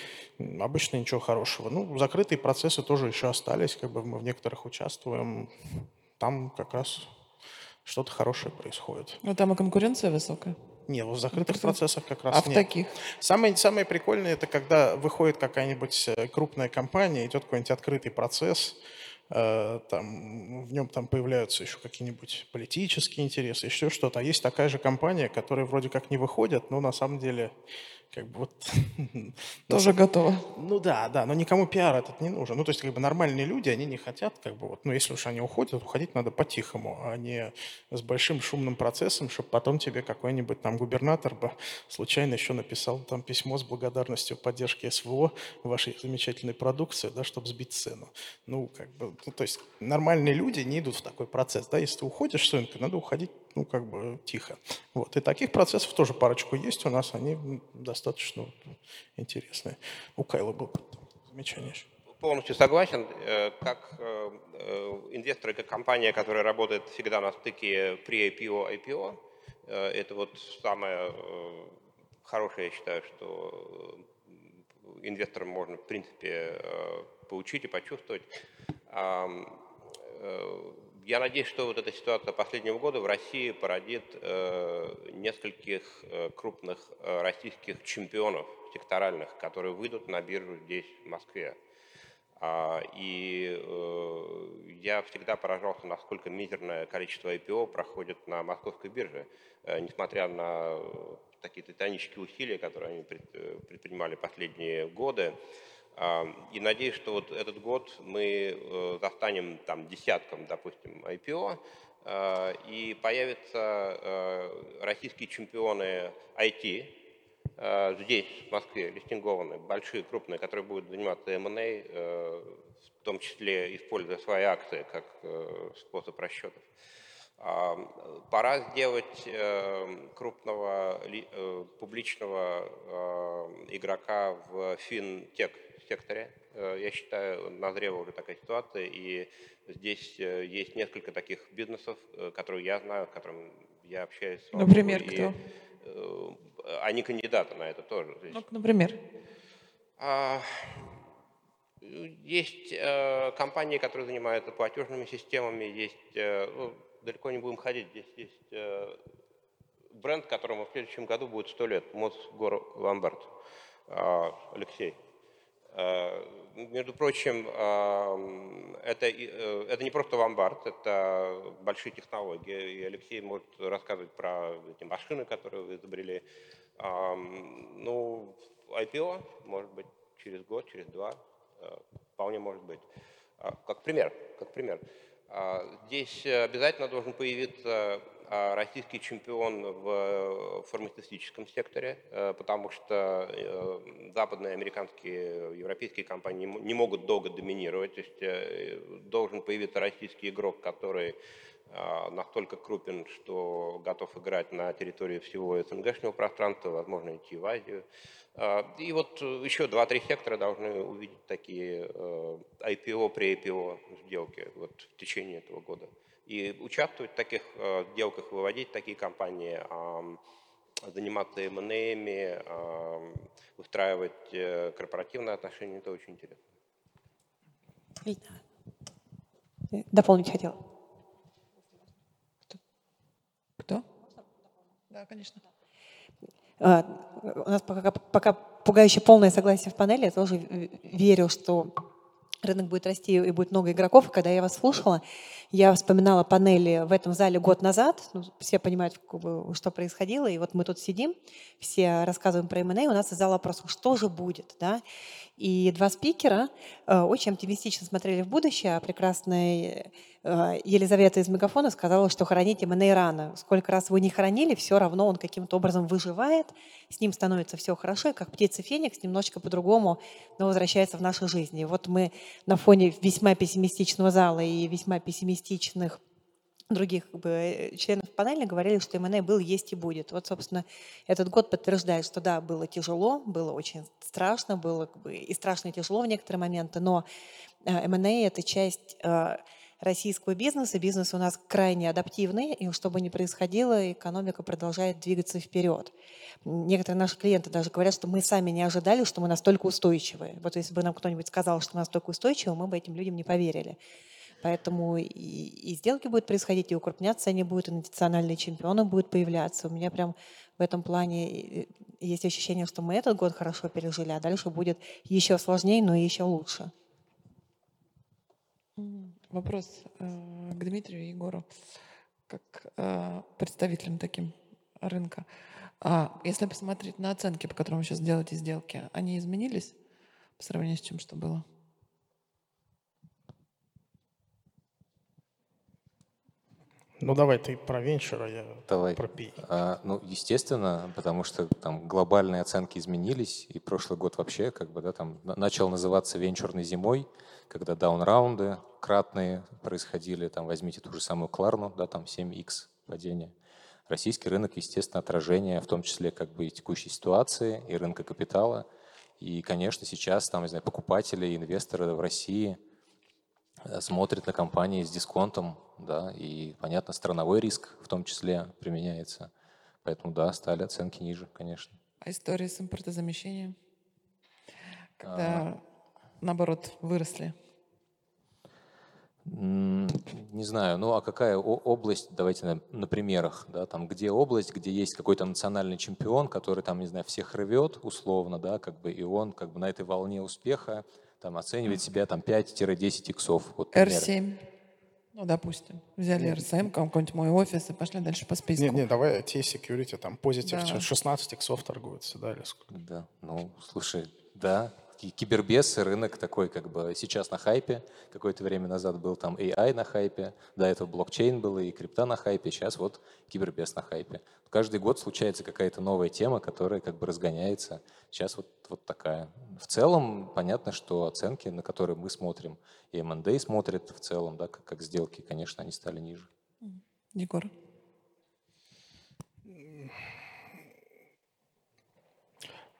Обычно ничего хорошего. Ну, закрытые процессы тоже еще остались, как бы мы в некоторых участвуем. Там как раз что-то хорошее происходит. Ну, там и конкуренция высокая. Не, в закрытых процессах как раз А в таких? Самое, самое прикольное, это когда выходит какая-нибудь э, крупная компания, идет какой-нибудь открытый процесс, Э, там, в нем там появляются еще какие-нибудь политические интересы, еще что-то. А есть такая же компания, которая вроде как не выходит, но на самом деле как бы вот... Тоже готово. Ну да, да, но никому пиар этот не нужен. Ну то есть как бы нормальные люди, они не хотят как бы вот, ну если уж они уходят, уходить надо по-тихому, а не с большим шумным процессом, чтобы потом тебе какой-нибудь там губернатор бы случайно еще написал там письмо с благодарностью поддержки СВО вашей замечательной продукции, да, чтобы сбить цену. Ну как бы, ну, то есть нормальные люди не идут в такой процесс, да, если ты уходишь с рынка, надо уходить ну, как бы тихо. Вот. И таких процессов тоже парочку есть у нас, они достаточно интересные. У Кайла был замечание еще. Полностью согласен. Э, как э, э, инвестор, как компания, которая работает всегда на стыке при IPO, IPO, это вот самое хорошее, я считаю, что инвесторам можно, в принципе, получить и почувствовать я надеюсь, что вот эта ситуация последнего года в России породит э, нескольких э, крупных э, российских чемпионов секторальных, которые выйдут на биржу здесь, в Москве. А, и э, я всегда поражался, насколько мизерное количество IPO проходит на московской бирже, несмотря на такие титанические усилия, которые они предпринимали последние годы. И надеюсь, что вот этот год мы застанем там десятком, допустим, IPO, и появятся российские чемпионы IT, Э, здесь, в Москве, листингованы, большие, крупные, которые будут заниматься M&A, э, в том числе используя свои акции как э, способ расчетов. Пора сделать крупного публичного игрока в финтех секторе. Я считаю, назрела уже такая ситуация, и здесь есть несколько таких бизнесов, которые я знаю, с которыми я общаюсь. Например, и, кто? они кандидаты на это тоже. Ну, например? А, есть э, компании, которые занимаются платежными системами, есть, э, ну, далеко не будем ходить, здесь есть э, бренд, которому в следующем году будет сто лет, Мосгор Ломбард, э, Алексей. Э, между прочим, э, это, э, это не просто ломбард, это большие технологии. И Алексей может рассказывать про эти машины, которые вы изобрели. Ну, IPO, может быть, через год, через два, вполне может быть. А, как пример, как пример. А, здесь обязательно должен появиться российский чемпион в э, фармацевтическом секторе, э, потому что э, западные, американские, европейские компании не могут долго доминировать. То есть должен появиться российский игрок, который настолько крупен, что готов играть на территории всего СНГшного пространства, возможно, идти в Азию. И вот еще два-три сектора должны увидеть такие IPO, при IPO сделки вот в течение этого года и участвовать в таких э, сделках, выводить такие компании, заниматься M&A, устраивать э, корпоративные отношения, это очень интересно. Дополнить хотела. Кто? Да, конечно. А, у нас пока, пока пугающе полное согласие в панели. Я тоже верю, что рынок будет расти и будет много игроков. когда я вас слушала, я вспоминала панели в этом зале год назад. Ну, все понимают, что происходило. И вот мы тут сидим, все рассказываем про M&A, у нас из зала вопрос, что же будет? Да? И два спикера э, очень оптимистично смотрели в будущее, а прекрасная э, Елизавета из Мегафона сказала, что хранить M&A рано. Сколько раз вы не хранили, все равно он каким-то образом выживает, с ним становится все хорошо, и как птица Феникс немножечко по-другому но возвращается в нашу жизнь. И вот мы на фоне весьма пессимистичного зала и весьма пессимистичных других как бы, э, членов панели говорили, что МНА был, есть и будет. Вот, собственно, этот год подтверждает, что да, было тяжело, было очень страшно, было как бы, и страшно, и тяжело в некоторые моменты, но э, МНА – это часть э, российского бизнеса. Бизнес у нас крайне адаптивный, и что бы ни происходило, экономика продолжает двигаться вперед. Некоторые наши клиенты даже говорят, что мы сами не ожидали, что мы настолько устойчивые. Вот если бы нам кто-нибудь сказал, что мы настолько устойчивы, мы бы этим людям не поверили. Поэтому и, и сделки будут происходить, и укрупняться они будут, и национальные чемпионы будут появляться. У меня прям в этом плане есть ощущение, что мы этот год хорошо пережили, а дальше будет еще сложнее, но еще лучше. Вопрос э, к Дмитрию и Егору, как э, представителям таким рынка. А если посмотреть на оценки, по которым вы сейчас делаете сделки, они изменились по сравнению с тем, что было? Ну давай ты про венчура, я давай. про пи. А, ну, естественно, потому что там глобальные оценки изменились, и прошлый год вообще как бы, да, там начал называться венчурной зимой, когда даун-раунды кратные происходили, там возьмите ту же самую Кларну, да, там 7x падение. Российский рынок, естественно, отражение, в том числе как бы и текущей ситуации, и рынка капитала. И, конечно, сейчас там, не знаю, покупатели, инвесторы в России – смотрит на компании с дисконтом, да, и, понятно, страновой риск в том числе применяется. Поэтому, да, стали оценки ниже, конечно. А история с импортозамещением? Когда, а... наоборот, выросли? Не знаю, ну а какая область, давайте на, на примерах, да, там где область, где есть какой-то национальный чемпион, который там, не знаю, всех рвет условно, да, как бы, и он как бы на этой волне успеха там оценивает себя там 5-10 иксов. Вот, R7. Ну, допустим, взяли РСМ, какой-нибудь мой офис и пошли дальше по списку. Не, не, давай IT security, там позитив Да. 16 иксов торгуется, да, или сколько? Да, ну, слушай, да, ки- кибербес, рынок такой как бы сейчас на хайпе. Какое-то время назад был там AI на хайпе, до этого блокчейн был и крипта на хайпе, сейчас вот кибербес на хайпе. Каждый год случается какая-то новая тема, которая как бы разгоняется. Сейчас вот, вот такая. В целом понятно, что оценки, на которые мы смотрим, и M&A смотрит в целом, да, как, как сделки, конечно, они стали ниже. Егор.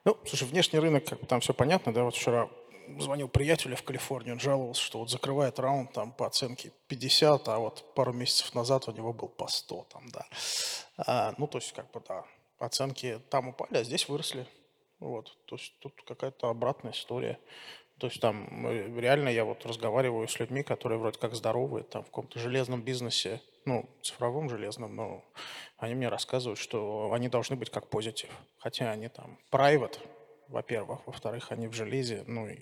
Ну, слушай, внешний рынок, как бы там все понятно, да, вот вчера звонил приятелю в Калифорнии, он жаловался, что вот закрывает раунд там по оценке 50, а вот пару месяцев назад у него был по 100 там, да. А, ну, то есть, как бы, да, оценки там упали, а здесь выросли. Вот, то есть тут какая-то обратная история. То есть там э, реально я вот разговариваю с людьми, которые вроде как здоровые, там в каком-то железном бизнесе, ну, цифровом железном, но они мне рассказывают, что они должны быть как позитив. Хотя они там private, во-первых. Во-вторых, они в железе, ну и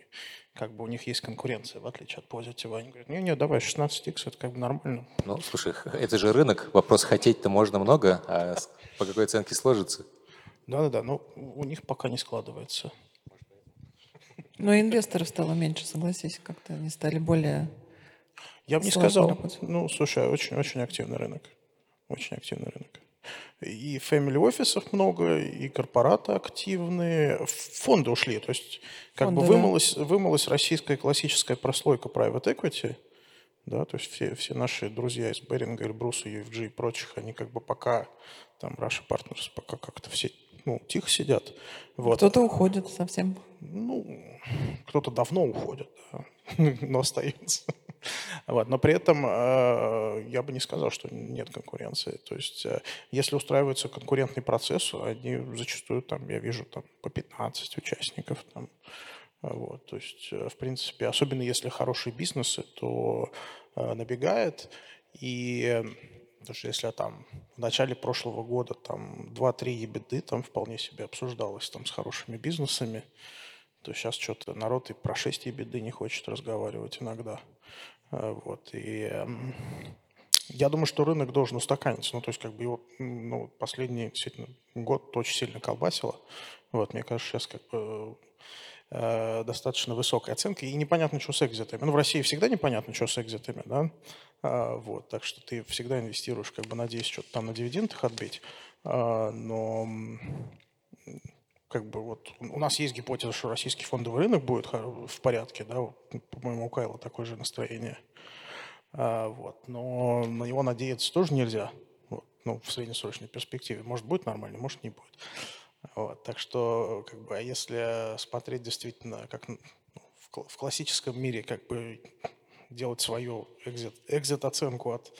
как бы у них есть конкуренция, в отличие от позитива. Они говорят, не-не, давай 16x, это как бы нормально. Ну, слушай, это же рынок, вопрос хотеть-то можно много, а по какой оценке сложится? Да-да-да, но у у них пока не складывается. Но инвесторов стало меньше, согласись, как-то они стали более... Я бы не сказал. Ну, слушай, очень-очень активный рынок. Очень активный рынок. И family офисов много, и корпораты активные. Фонды ушли. То есть как Фонды, бы да. вымылась, вымылась российская классическая прослойка private equity. Да, то есть все, все наши друзья из Беринга, Эльбруса, UFG и прочих, они как бы пока, там, Russia Partners, пока как-то все ну, тихо сидят. Вот. Кто-то уходит совсем. Ну, кто-то давно уходит, да, но остается. Вот. Но при этом э, я бы не сказал, что нет конкуренции. То есть, э, если устраивается конкурентный процесс, они зачастую там, я вижу, там по 15 участников. Там, вот. То есть, э, в принципе, особенно если хорошие бизнесы, то набегает. И Потому что если там в начале прошлого года там 2-3 ебеды там вполне себе обсуждалось там с хорошими бизнесами, то сейчас что-то народ и про 6 ебеды не хочет разговаривать иногда. А, Вот. И эм, я думаю, что рынок должен устаканиться. Ну, то есть, как бы его ну, последний действительно год очень сильно колбасило. Вот, мне кажется, сейчас как бы э, достаточно высокая оценка. И непонятно, что с экзитами. Ну, в России всегда непонятно, что с экзитами, да. А, вот, так что ты всегда инвестируешь, как бы надеясь что-то там на дивидендах отбить. А, но как бы вот у у нас есть гипотеза, что российский фондовый рынок будет в порядке, да, вот, по-моему, у Кайла такое же настроение. А, вот, но на него надеяться тоже нельзя, вот, ну, в среднесрочной перспективе. Может, будет нормально, может, не будет. Вот, так что, как бы, а если смотреть действительно, как ну, в, в классическом мире, как бы делать свою экзит, экзит-оценку от,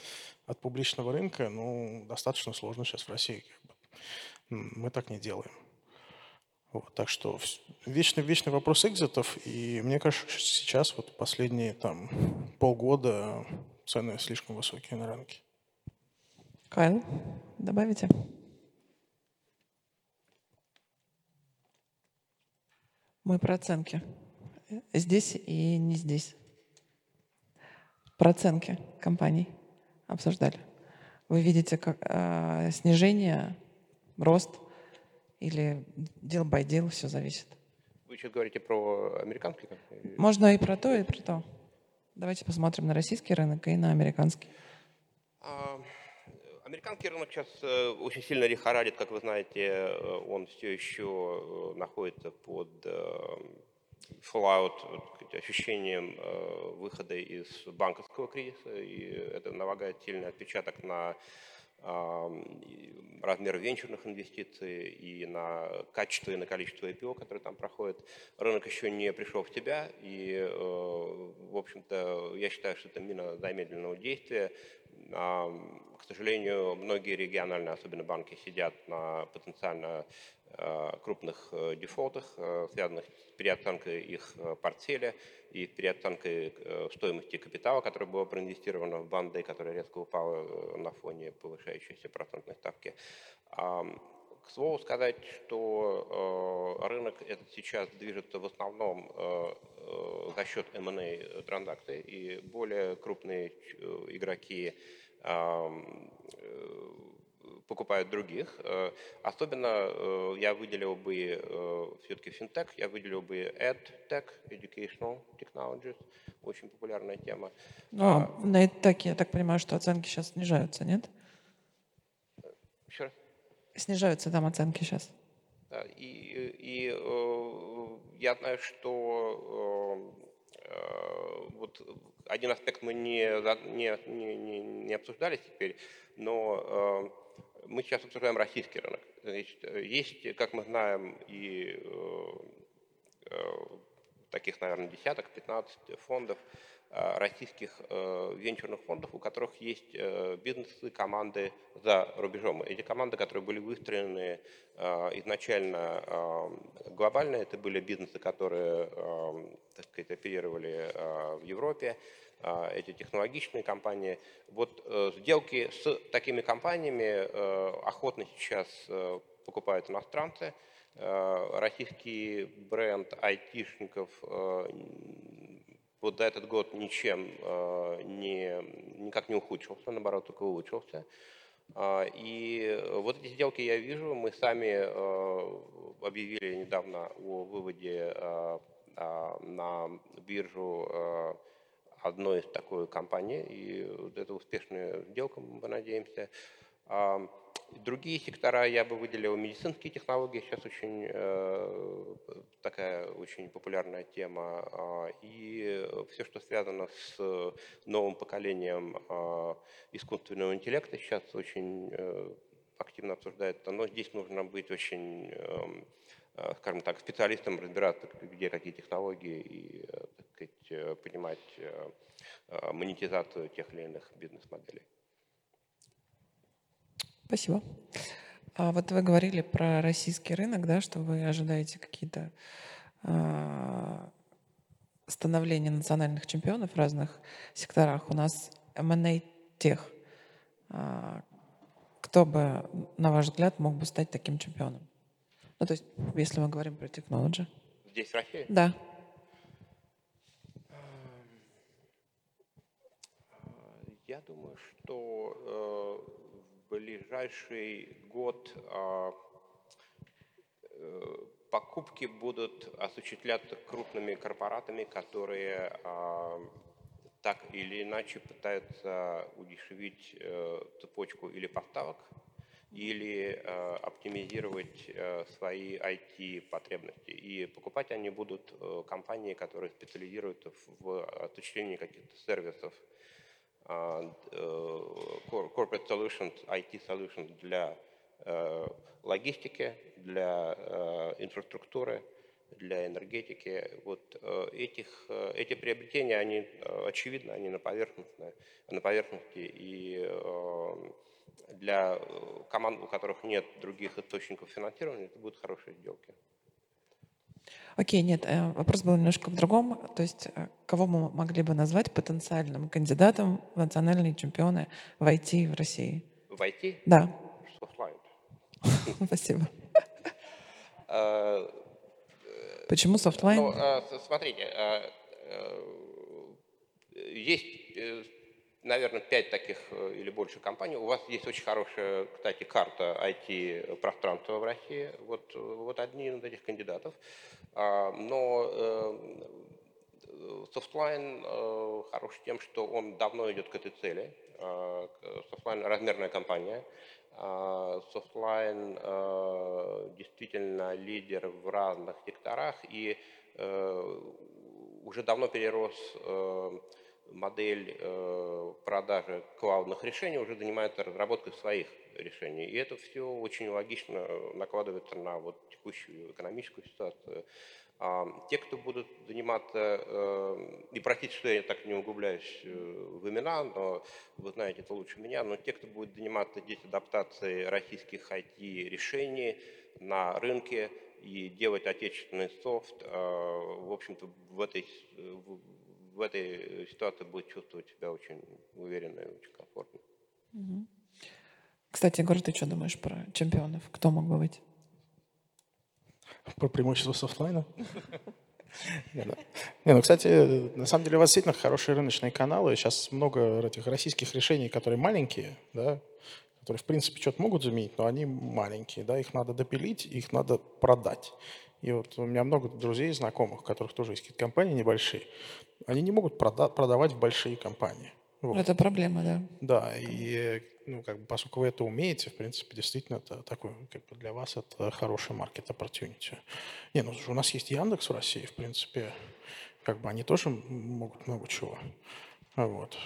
от публичного рынка, ну, достаточно сложно сейчас в России. Как бы. Мы так не делаем. Вот, так что вечный, вечный вопрос экзитов, и мне кажется, что сейчас вот последние там полгода цены слишком высокие на рынке. Кайл, добавите? Мы про оценки. Здесь и не здесь. Про оценки компаний обсуждали. Вы видите как а, снижение, рост или deal by deal, все зависит. Вы сейчас говорите про американский? компании? Можно и про то, и про то. Давайте посмотрим на российский рынок и на американский. А, Американский рынок сейчас э, очень сильно лихорадит, как вы знаете, э, он все еще э, находится под fallout, ощущением выхода из банковского кризиса, и это налагает сильный отпечаток на размер венчурных инвестиций и на качество и на количество IPO, которые там проходят. Рынок еще не пришел в себя, и, э, в общем-то, я считаю, что это мина замедленного действия. К сожалению, многие региональные, особенно банки, сидят на потенциально э, крупных э, дефолтах, э, связанных с переоценкой их портфеля и переоценкой стоимости капитала, которое было проинвестировано в банды, которая резко упала на фоне повышающейся процентной ставки. А, К слову сказать, что рынок этот сейчас движется в основном за счет M&A транзакций, и более крупные игроки покупают других. Особенно я выделил бы все-таки финтех, я выделил бы EdTech, Educational Technologies, очень популярная тема. Ну, а на EdTech, я так понимаю, что оценки сейчас снижаются, нет? Еще раз? Снижаются там оценки сейчас. Да, и, и э, я знаю, что э, вот один аспект мы не, не, не, не обсуждали теперь, но э, мы сейчас обсуждаем российский рынок. Значит, есть, как мы знаем, и э, э, таких, наверное, десяток, 15 фондов, Э, российских э, венчурных фондов, у которых есть э, бизнесы, команды за рубежом. Эти команды, которые были выстроены изначально глобально, это были бизнесы, которые, так сказать, оперировали в Европе, эти технологичные компании. Вот сделки с такими компаниями охотно сейчас покупают иностранцы. Российский бренд айтишников вот за этот год ничем э, не, никак не ухудшился, наоборот, только улучшился. А, и вот эти сделки я вижу. Мы сами э, объявили недавно о выводе э, а, на биржу одной из такой компаний. И это успешная сделка, мы надеемся. А, Другие сектора. Я бы выделил медицинские технологии, сейчас очень э, такая очень популярная тема, э, и все, что связано с новым поколением э, искусственного интеллекта, сейчас очень э, активно обсуждается, но здесь нужно быть очень, эм, э, скажем так, специалистом, разбираться, где какие технологии и, э, так сказать, э, понимать монетизацию тех или иных бизнес-моделей. Спасибо. А вот вы говорили про российский рынок, да, что вы ожидаете какие-то э, становления национальных чемпионов в разных секторах. У нас M&A тех. Э, кто бы, на ваш взгляд, мог бы стать таким чемпионом? Ну, то есть, если мы говорим про технологии. Здесь в России? Да. Я думаю, что э, ближайший год а, э, покупки будут осуществляться крупными корпоратами, которые а, так или иначе пытаются удешевить э, цепочку или поставок, или э, оптимизировать свои IT-потребности. И покупать они будут компании, которые специализируются в осуществлении каких-то сервисов, corporate solutions, IT solutions для э, логистики, для э, инфраструктуры, для энергетики. Вот этих, эти приобретения, они очевидно, они на поверхности, на поверхности и для команд, у которых нет других источников финансирования, это будут хорошие сделки. Окей, нет, э, вопрос был немножко в другом. То есть э, кого мы могли бы назвать потенциальным кандидатом в национальные чемпионы в IT в России? В IT? Да. Софтлайн. Спасибо. Э, Почему софтлайн? Ну, смотрите, есть наверное, пять таких э, или больше компаний. У вас есть очень хорошая, кстати, карта IT-пространства в России. Вот, вот одни из этих кандидатов. А, но Softline э, э, хорош тем, что он давно идет к этой цели. Softline а, – размерная компания. Softline а, действительно лидер в разных секторах и уже давно перерос модель э, продажи клаудных решений уже занимается разработкой своих решений. И это все очень логично накладывается на вот текущую экономическую ситуацию. А те, кто будут заниматься, э, и простите, что я так не углубляюсь э, в имена, но вы знаете это лучше меня, но те, кто будет заниматься здесь адаптацией российских IT-решений на рынке и делать отечественный софт, в общем-то, в этой, в этой ситуации будет чувствовать себя очень уверенно и очень комфортно. Кстати, Егор, ты что думаешь про чемпионов? Кто мог бы быть? Про преимущество софтлайна? Не, ну, кстати, на самом деле у вас действительно хорошие рыночные каналы. Сейчас много этих российских решений, которые маленькие, да, которые, в принципе, что-то могут заменить, но они маленькие, да, их надо допилить, их надо продать. И вот у меня много друзей, знакомых, у которых тоже есть какие-то компании небольшие. Они не могут прода- продавать в большие компании. Вот. Это проблема, да. Да, и ну, как бы, поскольку вы это умеете, в принципе, действительно, это такой, как бы для вас это хороший маркет opportunity. Не, ну, у нас есть Яндекс в России, в принципе, как бы они тоже могут много чего. Вот.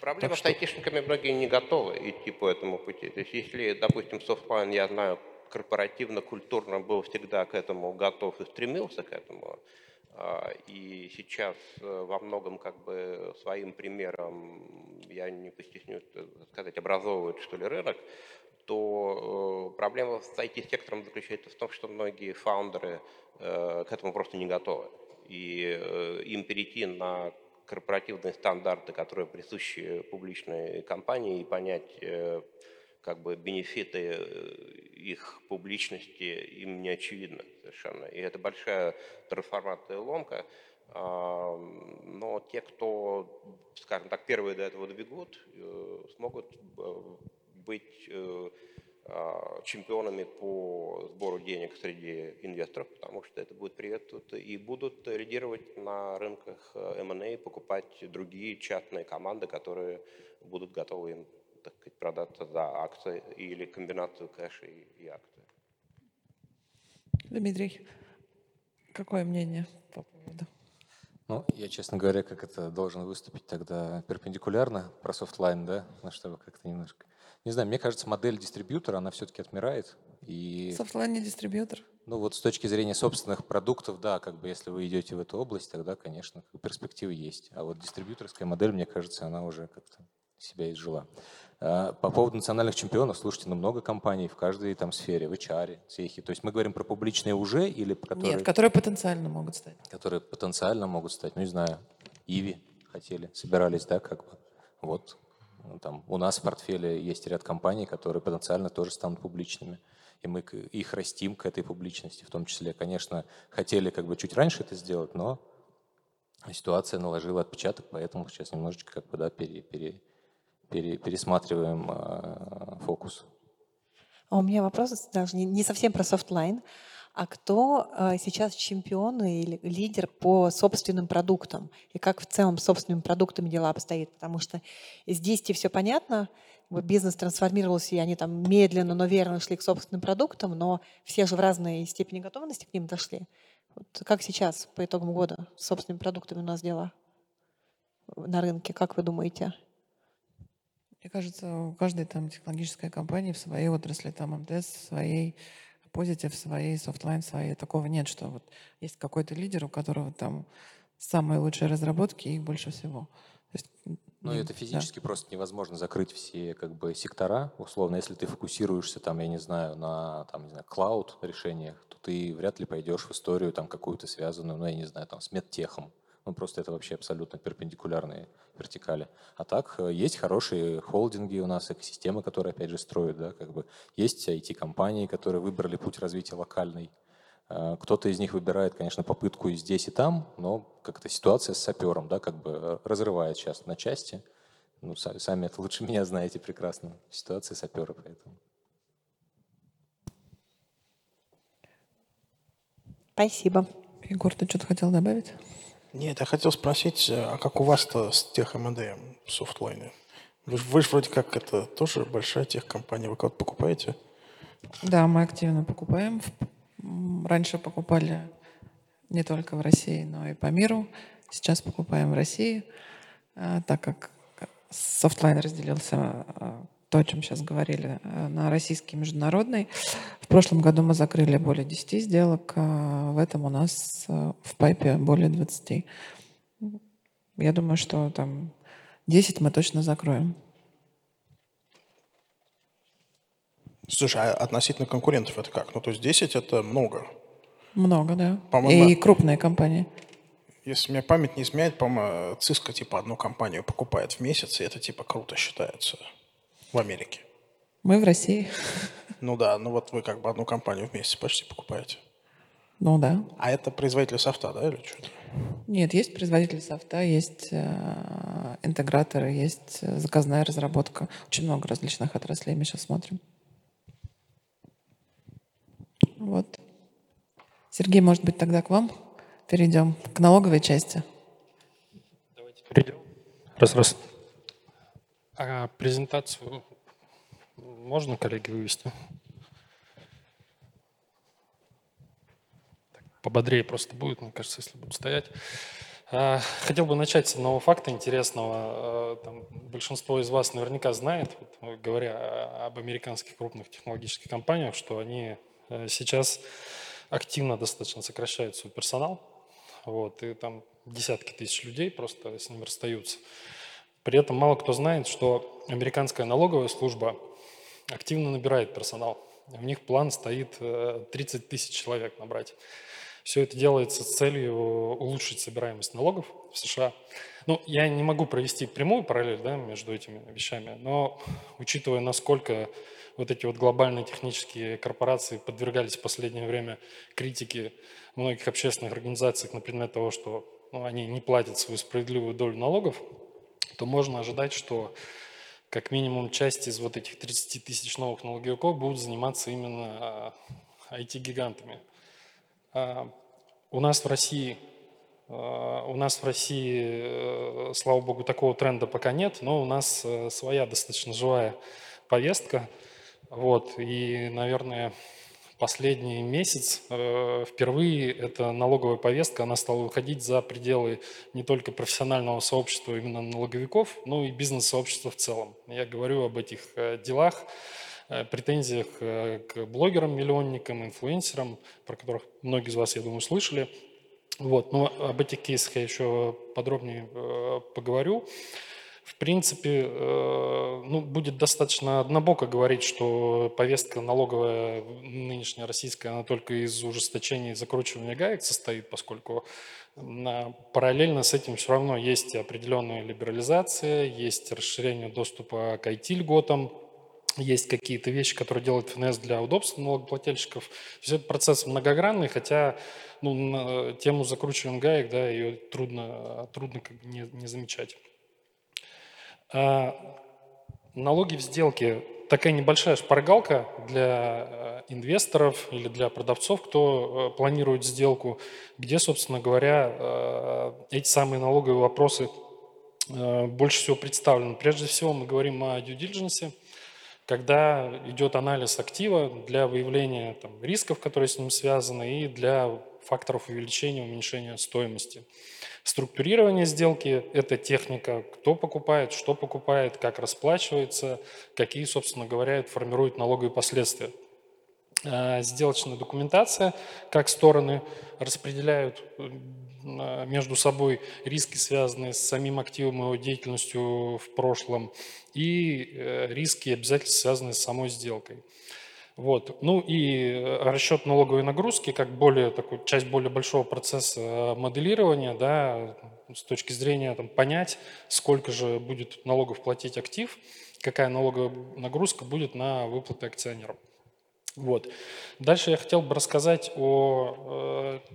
Проблема так с айтишниками, многие не готовы идти по этому пути. То есть если, допустим, софтлайн, я знаю, корпоративно, культурно был всегда к этому готов и стремился к этому, а, и сейчас э, во многом как бы своим примером, я не постеснюсь сказать, образовывает что ли рынок, то э, проблема с IT-сектором заключается в том, что многие фаундеры э, к этому просто не готовы. И им перейти на корпоративные стандарты, которые присущи публичной компании, и понять как бы бенефиты э, их публичности им не очевидны совершенно. И это большая трансформация ломка. Но те, кто, скажем так, первые до этого добегут, э, смогут э, быть а, чемпионами по сбору денег среди инвесторов, потому что это будет приветствовать, и будут лидировать на рынках M&A, покупать другие частные команды, которые будут готовы им так сказать, продаться за акции или комбинацию кэша и, и акции. Дмитрий, какое мнение по поводу? Ну, я, честно говоря, как это должен выступить тогда перпендикулярно про софтлайн, да, ну, чтобы как-то немножко... Не знаю, мне кажется, модель дистрибьютора, она все-таки отмирает. И... Софтлайн не дистрибьютор? Ну вот с точки зрения собственных продуктов, да, как бы если вы идете в эту область, тогда, конечно, перспективы есть. А вот дистрибьюторская модель, мне кажется, она уже как-то себя изжила. А, по поводу национальных чемпионов, слушайте, ну много компаний в каждой там сфере, в HR Tech е. То есть мы говорим про публичные уже или которые... Нет, которые потенциально могут стать. Которые потенциально могут стать, ну не знаю, Иви хотели, собирались, да, как бы. Вот, ну, там у нас в портфеле есть ряд компаний, которые потенциально тоже станут публичными. И мы их растим к этой публичности в том числе. Конечно, хотели как бы чуть раньше это сделать, но ситуация наложила отпечаток, поэтому сейчас немножечко как бы, да, пере, пере, пересматриваем э, фокус. А у меня вопрос даже не, не совсем про софтлайн, а кто э, сейчас чемпион или лидер по собственным продуктам и как в целом с собственными продуктами дела обстоят, потому что здесь тебе все понятно, бизнес трансформировался, и они там медленно, но верно шли к собственным продуктам, но все же в разной степени готовности к ним дошли. Вот как сейчас по итогам года с собственными продуктами у нас дела на рынке, как вы думаете? Мне кажется, у каждой там технологической компании в своей отрасли, там МТС, в своей позитив, в своей Softline, в своей. Такого нет, что вот есть какой-то лидер, у которого там самые лучшие разработки, их больше всего. То есть, ну, это физически да. просто невозможно закрыть все как бы сектора. Условно, если ты фокусируешься там, я не знаю, на там, не знаю, cloud решениях, то ты вряд ли пойдешь в историю там какую-то связанную, ну, я не знаю, там, с медтехом. Ну, просто это вообще абсолютно перпендикулярные вертикали. А так, э, есть хорошие холдинги у нас, экосистемы, которые, опять же, строят, да, как бы. Есть IT-компании, которые выбрали путь развития локальный. Э, кто-то из них выбирает, конечно, попытку и здесь, и там, но как-то ситуация с сапером, да, как бы э, разрывает сейчас на части. Ну, сами это лучше меня знаете прекрасно. Ситуация сапера, поэтому. Спасибо. Егор, ты что-то хотел добавить? Нет, я хотел спросить, а как у вас-то с tech M&A в Softline? Вы, вы же вроде как это тоже большая техкомпания, вы кого-то покупаете? Да, мы активно покупаем. Раньше покупали не только в России, но и по миру. Сейчас покупаем в России, а, так как Softline разделился а, то, о чем сейчас говорили, э, на российский и международный. В прошлом году мы закрыли более 10 сделок, а в этом у нас э, в пайпе более 20. Я думаю, что там 10 мы точно закроем. Слушай, а относительно конкурентов это как? Ну, то есть 10 это много. Много, да. По-моему, и крупные компании. Если меня память не изменяет, по-моему, Cisco типа одну компанию покупает в месяц, и это типа круто считается. В Америке? Мы в России. Ну да, ну вот вы как бы одну компанию вместе почти покупаете. Ну да. А это производитель софта, да, или что-то? Нет, есть производитель софта, есть э, интеграторы, есть э, заказная разработка. Очень много различных отраслей мы сейчас смотрим. Вот. Сергей, может быть, тогда к вам перейдем, к налоговой части. Давайте перейдем. Раз, раз. А презентацию можно, коллеги, вывести? Так, пободрее просто будет, мне кажется, если буду стоять. А, хотел бы начать с одного факта интересного. А, там, большинство из вас наверняка знает, вот, говоря об американских крупных технологических компаниях, что они э, сейчас активно достаточно сокращают свой персонал. Вот, и там десятки тысяч людей просто с ним расстаются. При этом мало кто знает, что американская налоговая служба активно набирает персонал. У них план стоит 30 э, тысяч человек набрать. Все это делается с целью улучшить собираемость налогов в США. Ну, я не могу провести прямую параллель да, между этими вещами, но учитывая, насколько вот эти вот глобальные технические корпорации подвергались в последнее время критике многих общественных организаций на предмет того, что ну, они не платят свою справедливую долю налогов, то можно ожидать, что как минимум часть из вот этих 30 тысяч новых налоговиков будут заниматься именно IT-гигантами. А, а, у нас в России а, у нас в России, э, слава богу, такого тренда пока нет, но у нас э, своя достаточно живая повестка. Вот, и, наверное, последний месяц э, впервые эта налоговая повестка, она стала выходить за пределы не только профессионального сообщества именно налоговиков, но и бизнес-сообщества в целом. Я говорю об этих э, делах, э, претензиях к блогерам-миллионникам, инфлюенсерам, про которых многие из вас, я думаю, слышали. Вот, но об этих кейсах я еще подробнее поговорю. В принципе, э, ну, будет достаточно однобоко говорить, что повестка налоговая нынешняя российская, она только из ужесточения и закручивания гаек состоит, поскольку параллельно с этим все равно есть определенная либерализация, есть расширение доступа к IT-льготам, есть какие-то вещи, которые делает ФНС для удобства налогоплательщиков. Все этот процесс многогранный, хотя ну, на тему закручивания гаек, да, ее трудно, трудно как бы не, не замечать. А, налоги в сделке – такая небольшая шпаргалка для э, инвесторов или для продавцов, кто э, планирует сделку, где, собственно говоря, э, эти самые налоговые вопросы больше всего представлены. Прежде всего мы говорим о due diligence, когда идет анализ актива для выявления там, рисков, которые с ним связаны, и для факторов увеличения, уменьшения стоимости. Структурирование сделки – это техника, кто покупает, что покупает, как расплачивается, какие, собственно говоря, формируют налоговые последствия. А, сделочная документация, как стороны распределяют а, между собой риски, связанные с самим активом и его деятельностью в прошлом, и э, риски и обязательства, связанные с самой сделкой. Вот. Ну и э, расчет налоговой нагрузки как более, такую, часть более большого процесса моделирования, да, с точки зрения там, понять, сколько же будет налогов платить актив, какая налоговая нагрузка будет на выплаты акционерам. Вот. Дальше я хотел бы рассказать о э,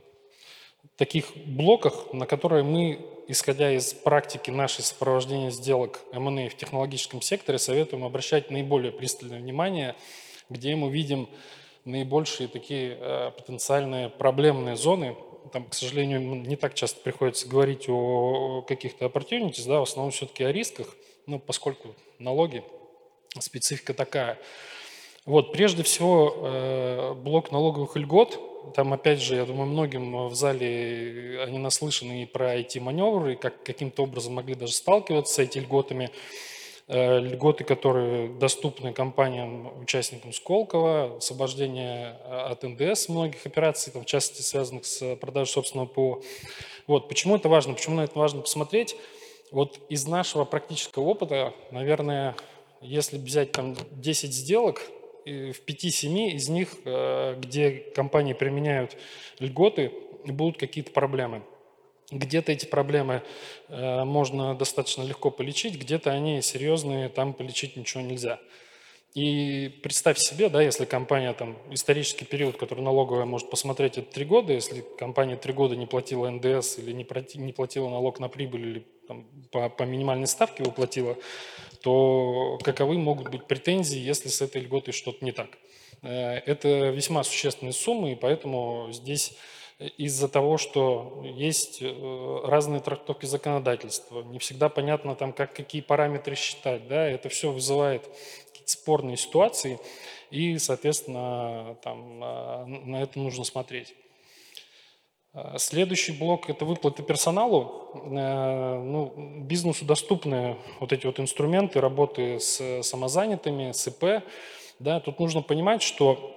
таких блоках, на которые мы, исходя из практики нашей сопровождения сделок M&A в технологическом секторе, советуем обращать наиболее пристальное внимание – где мы видим наибольшие такие э, потенциальные проблемные зоны. Там, к сожалению, не так часто приходится говорить о каких-то opportunities, да, в основном все-таки о рисках, ну, поскольку налоги, специфика такая. Вот, прежде всего, э, блок налоговых льгот, там, опять же, я думаю, многим в зале они наслышаны и про IT-маневры, и как, каким-то образом могли даже сталкиваться с этими льготами. Э, льготы, которые доступны компаниям, участникам Сколково, освобождение э, от НДС многих операций, там, в частности, связанных с продажей собственного ПО. Вот, почему это важно? Почему на это важно посмотреть? Вот из нашего практического опыта, наверное, если взять там 10 сделок, в 5-7 из них, э, где компании применяют льготы, будут какие-то проблемы. Где-то эти проблемы э, можно достаточно легко полечить, где-то они серьезные, там полечить ничего нельзя. И представь себе, да, если компания, там, исторический период, который налоговая может посмотреть, это три года, если компания три года не платила НДС или не, не платила налог на прибыль или там, по, по минимальной ставке его платила, то каковы могут быть претензии, если с этой льготой что-то не так? Э, это весьма существенные суммы, и поэтому здесь из-за того, что есть э, разные трактовки законодательства, не всегда понятно, там, как, какие параметры считать, да, это все вызывает спорные ситуации, и, соответственно, там, на это нужно смотреть. А, следующий блок – это выплаты персоналу. Э, ну, бизнесу доступны вот эти вот инструменты работы с самозанятыми, с ИП. Да, тут нужно понимать, что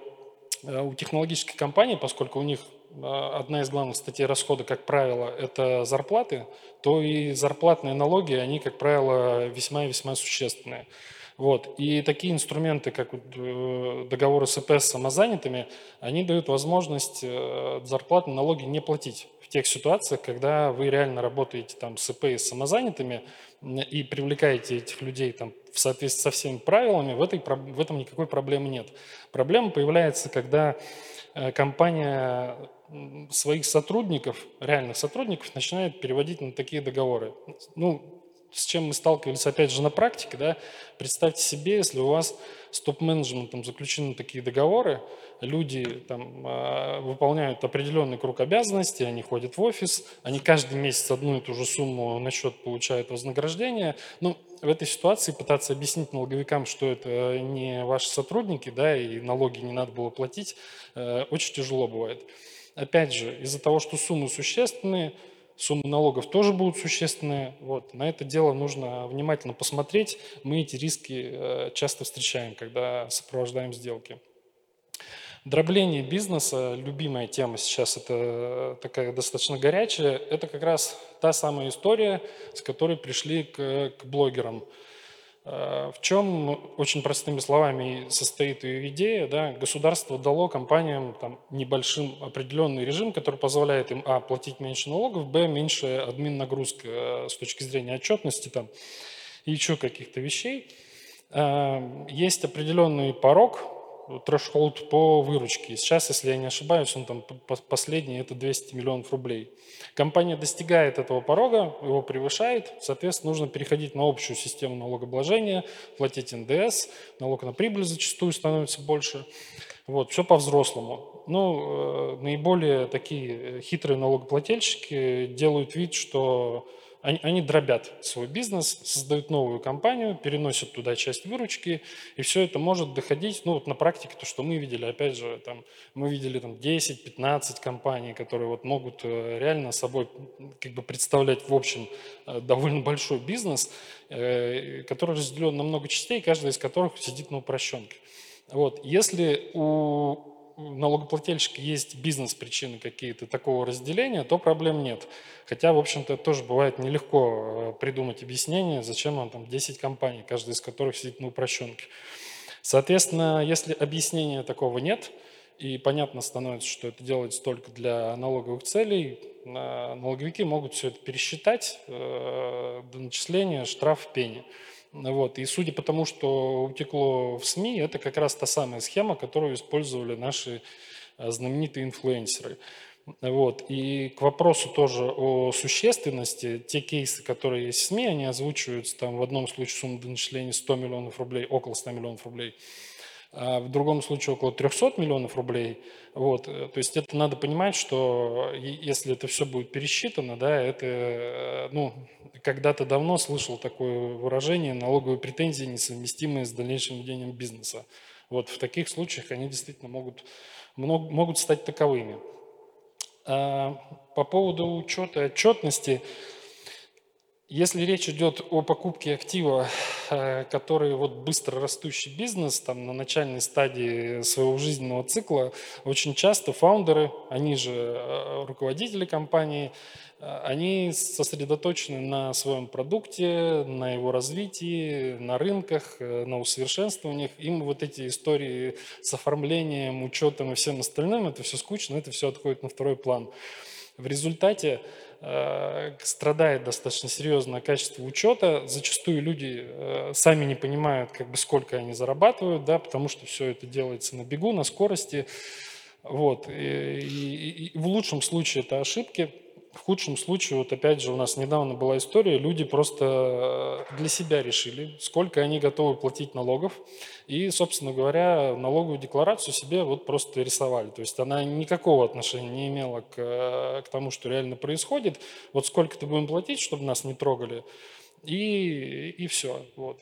э, у технологических компаний, поскольку у них а, одна из главных статей расхода, как правило, это зарплаты, то и зарплатные налоги, они, как правило, весьма и весьма существенные. Вот. И такие инструменты, как э, договоры с ИП с самозанятыми, они дают возможность э, зарплатные налоги не платить в тех ситуациях, когда вы реально работаете там с ИП и с самозанятыми и привлекаете этих людей там, в соответствии со всеми правилами, в, этой, в этом никакой проблемы нет. Проблема появляется, когда э, компания своих сотрудников, реальных сотрудников, начинает переводить на такие договоры. Ну, с чем мы сталкивались, опять же, на практике, да, представьте себе, если у вас с топ-менеджментом заключены такие договоры, люди там а, выполняют определенный круг обязанностей, они ходят в офис, они каждый месяц одну и ту же сумму на счет получают вознаграждение. Ну, в этой ситуации пытаться объяснить налоговикам, что это не ваши сотрудники, да, и налоги не надо было платить, э, очень тяжело бывает. Опять же, из-за того, что суммы существенные, суммы налогов тоже будут существенные. Вот. На это дело нужно внимательно посмотреть. Мы эти риски э, часто встречаем, когда сопровождаем сделки. Дробление бизнеса, любимая тема сейчас, это такая достаточно горячая, это как раз та самая история, с которой пришли к, к блогерам. Э, в чем, очень простыми словами, состоит ее идея? Да? Государство дало компаниям там, небольшим определенный режим, который позволяет им, а, платить меньше налогов, б, меньше админ нагрузка э, с точки зрения отчетности там, и еще каких-то вещей. Э, есть определенный порог, трэшхолд по выручке. Сейчас, если я не ошибаюсь, он там последний, это 200 миллионов рублей. Компания достигает этого порога, его превышает, соответственно, нужно переходить на общую систему налогообложения, платить НДС, налог на прибыль зачастую становится больше. Вот, все по-взрослому. Ну, э, наиболее такие хитрые налогоплательщики делают вид, что они, они дробят свой бизнес, создают новую компанию, переносят туда часть выручки, и все это может доходить, ну вот на практике, то, что мы видели, опять же, там, мы видели там 10-15 компаний, которые вот могут э, реально собой как бы представлять в общем э, довольно большой бизнес, э, который разделен на много частей, каждая из которых сидит на упрощенке. Вот. Если у налогоплательщика есть бизнес-причины какие-то такого разделения, то проблем нет. Хотя, в общем-то, тоже бывает нелегко э, придумать объяснение, зачем нам там 10 компаний, каждая из которых сидит на упрощенке. Соответственно, если объяснения такого нет, и понятно становится, что это делается только для налоговых целей, налоговики могут все это пересчитать э, до начисления штраф пени. Вот. И судя по тому, что утекло в СМИ, это как раз та самая схема, которую использовали наши э, знаменитые инфлюенсеры. Вот. И к вопросу тоже о существенности, те кейсы, которые есть в СМИ, они озвучиваются там в одном случае сумма до начисления 100 миллионов рублей, около 100 миллионов рублей, а в другом случае около 300 миллионов рублей. Вот. То есть это надо понимать, что если это все будет пересчитано, да, это, э, ну, когда-то давно слышал такое выражение «налоговые претензии, несовместимые с дальнейшим ведением бизнеса». Вот в таких случаях они действительно могут, могут стать таковыми. А по поводу учета и отчетности – если речь идет о покупке актива, э, который вот быстро растущий бизнес, там на начальной стадии своего жизненного цикла, очень часто фаундеры, они же э, руководители компании, э, они сосредоточены на своем продукте, на его развитии, на рынках, на усовершенствованиях. Им вот эти истории с оформлением, учетом и всем остальным, это все скучно, это все отходит на второй план. В результате э, страдает достаточно серьезное качество учета. Зачастую люди э, сами не понимают, как бы сколько они зарабатывают, да, потому что все это делается на бегу, на скорости. Вот. И, и, и в лучшем случае это ошибки, в худшем случае, вот опять же, у нас недавно была история, люди просто э, для себя решили, сколько они готовы платить налогов, и, собственно говоря, налоговую декларацию себе вот просто рисовали. То есть она никакого отношения не имела к, э, к тому, что реально происходит. Вот сколько-то будем платить, чтобы нас не трогали и, и все. Вот.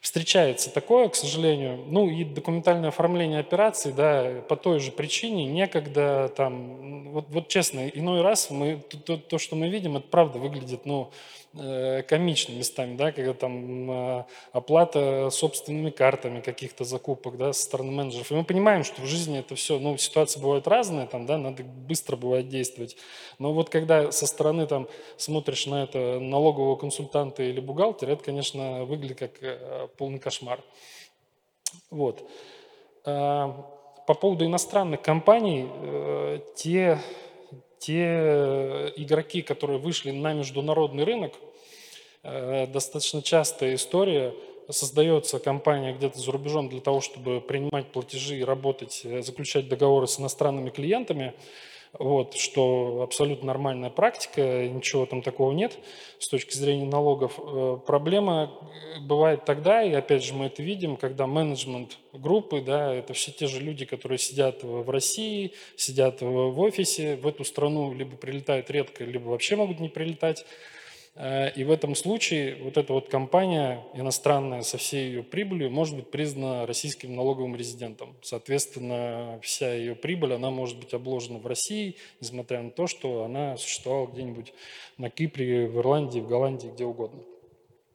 Встречается такое, к сожалению. Ну и документальное оформление операций, да, по той же причине некогда там, вот, вот честно, иной раз мы, то, то, что мы видим, это правда выглядит, ну, Э, комичными местами, да, когда там э, оплата собственными картами каких-то закупок, да, со стороны менеджеров. И мы понимаем, что в жизни это все, ну, ситуации бывают разные, там, да, надо быстро бывает действовать. Но вот когда со стороны там смотришь на это налогового консультанта или бухгалтера, это, конечно, выглядит как э, полный кошмар. Вот. По поводу иностранных компаний, те те игроки, которые вышли на международный рынок, э, достаточно частая история. Создается компания где-то за рубежом для того, чтобы принимать платежи и работать, э, заключать договоры с иностранными клиентами – вот, что абсолютно нормальная практика, ничего там такого нет с точки зрения налогов. Э, проблема э, бывает тогда, и опять же мы это видим, когда менеджмент группы, да, это все те же люди, которые сидят в России, сидят в офисе, в эту страну либо прилетают редко, либо вообще могут не прилетать, и в этом случае вот эта вот компания иностранная со всей ее прибылью может быть признана российским налоговым резидентом. Соответственно, вся ее прибыль, она может быть обложена в России, несмотря на то, что она существовала где-нибудь на Кипре, в Ирландии, в Голландии, где угодно.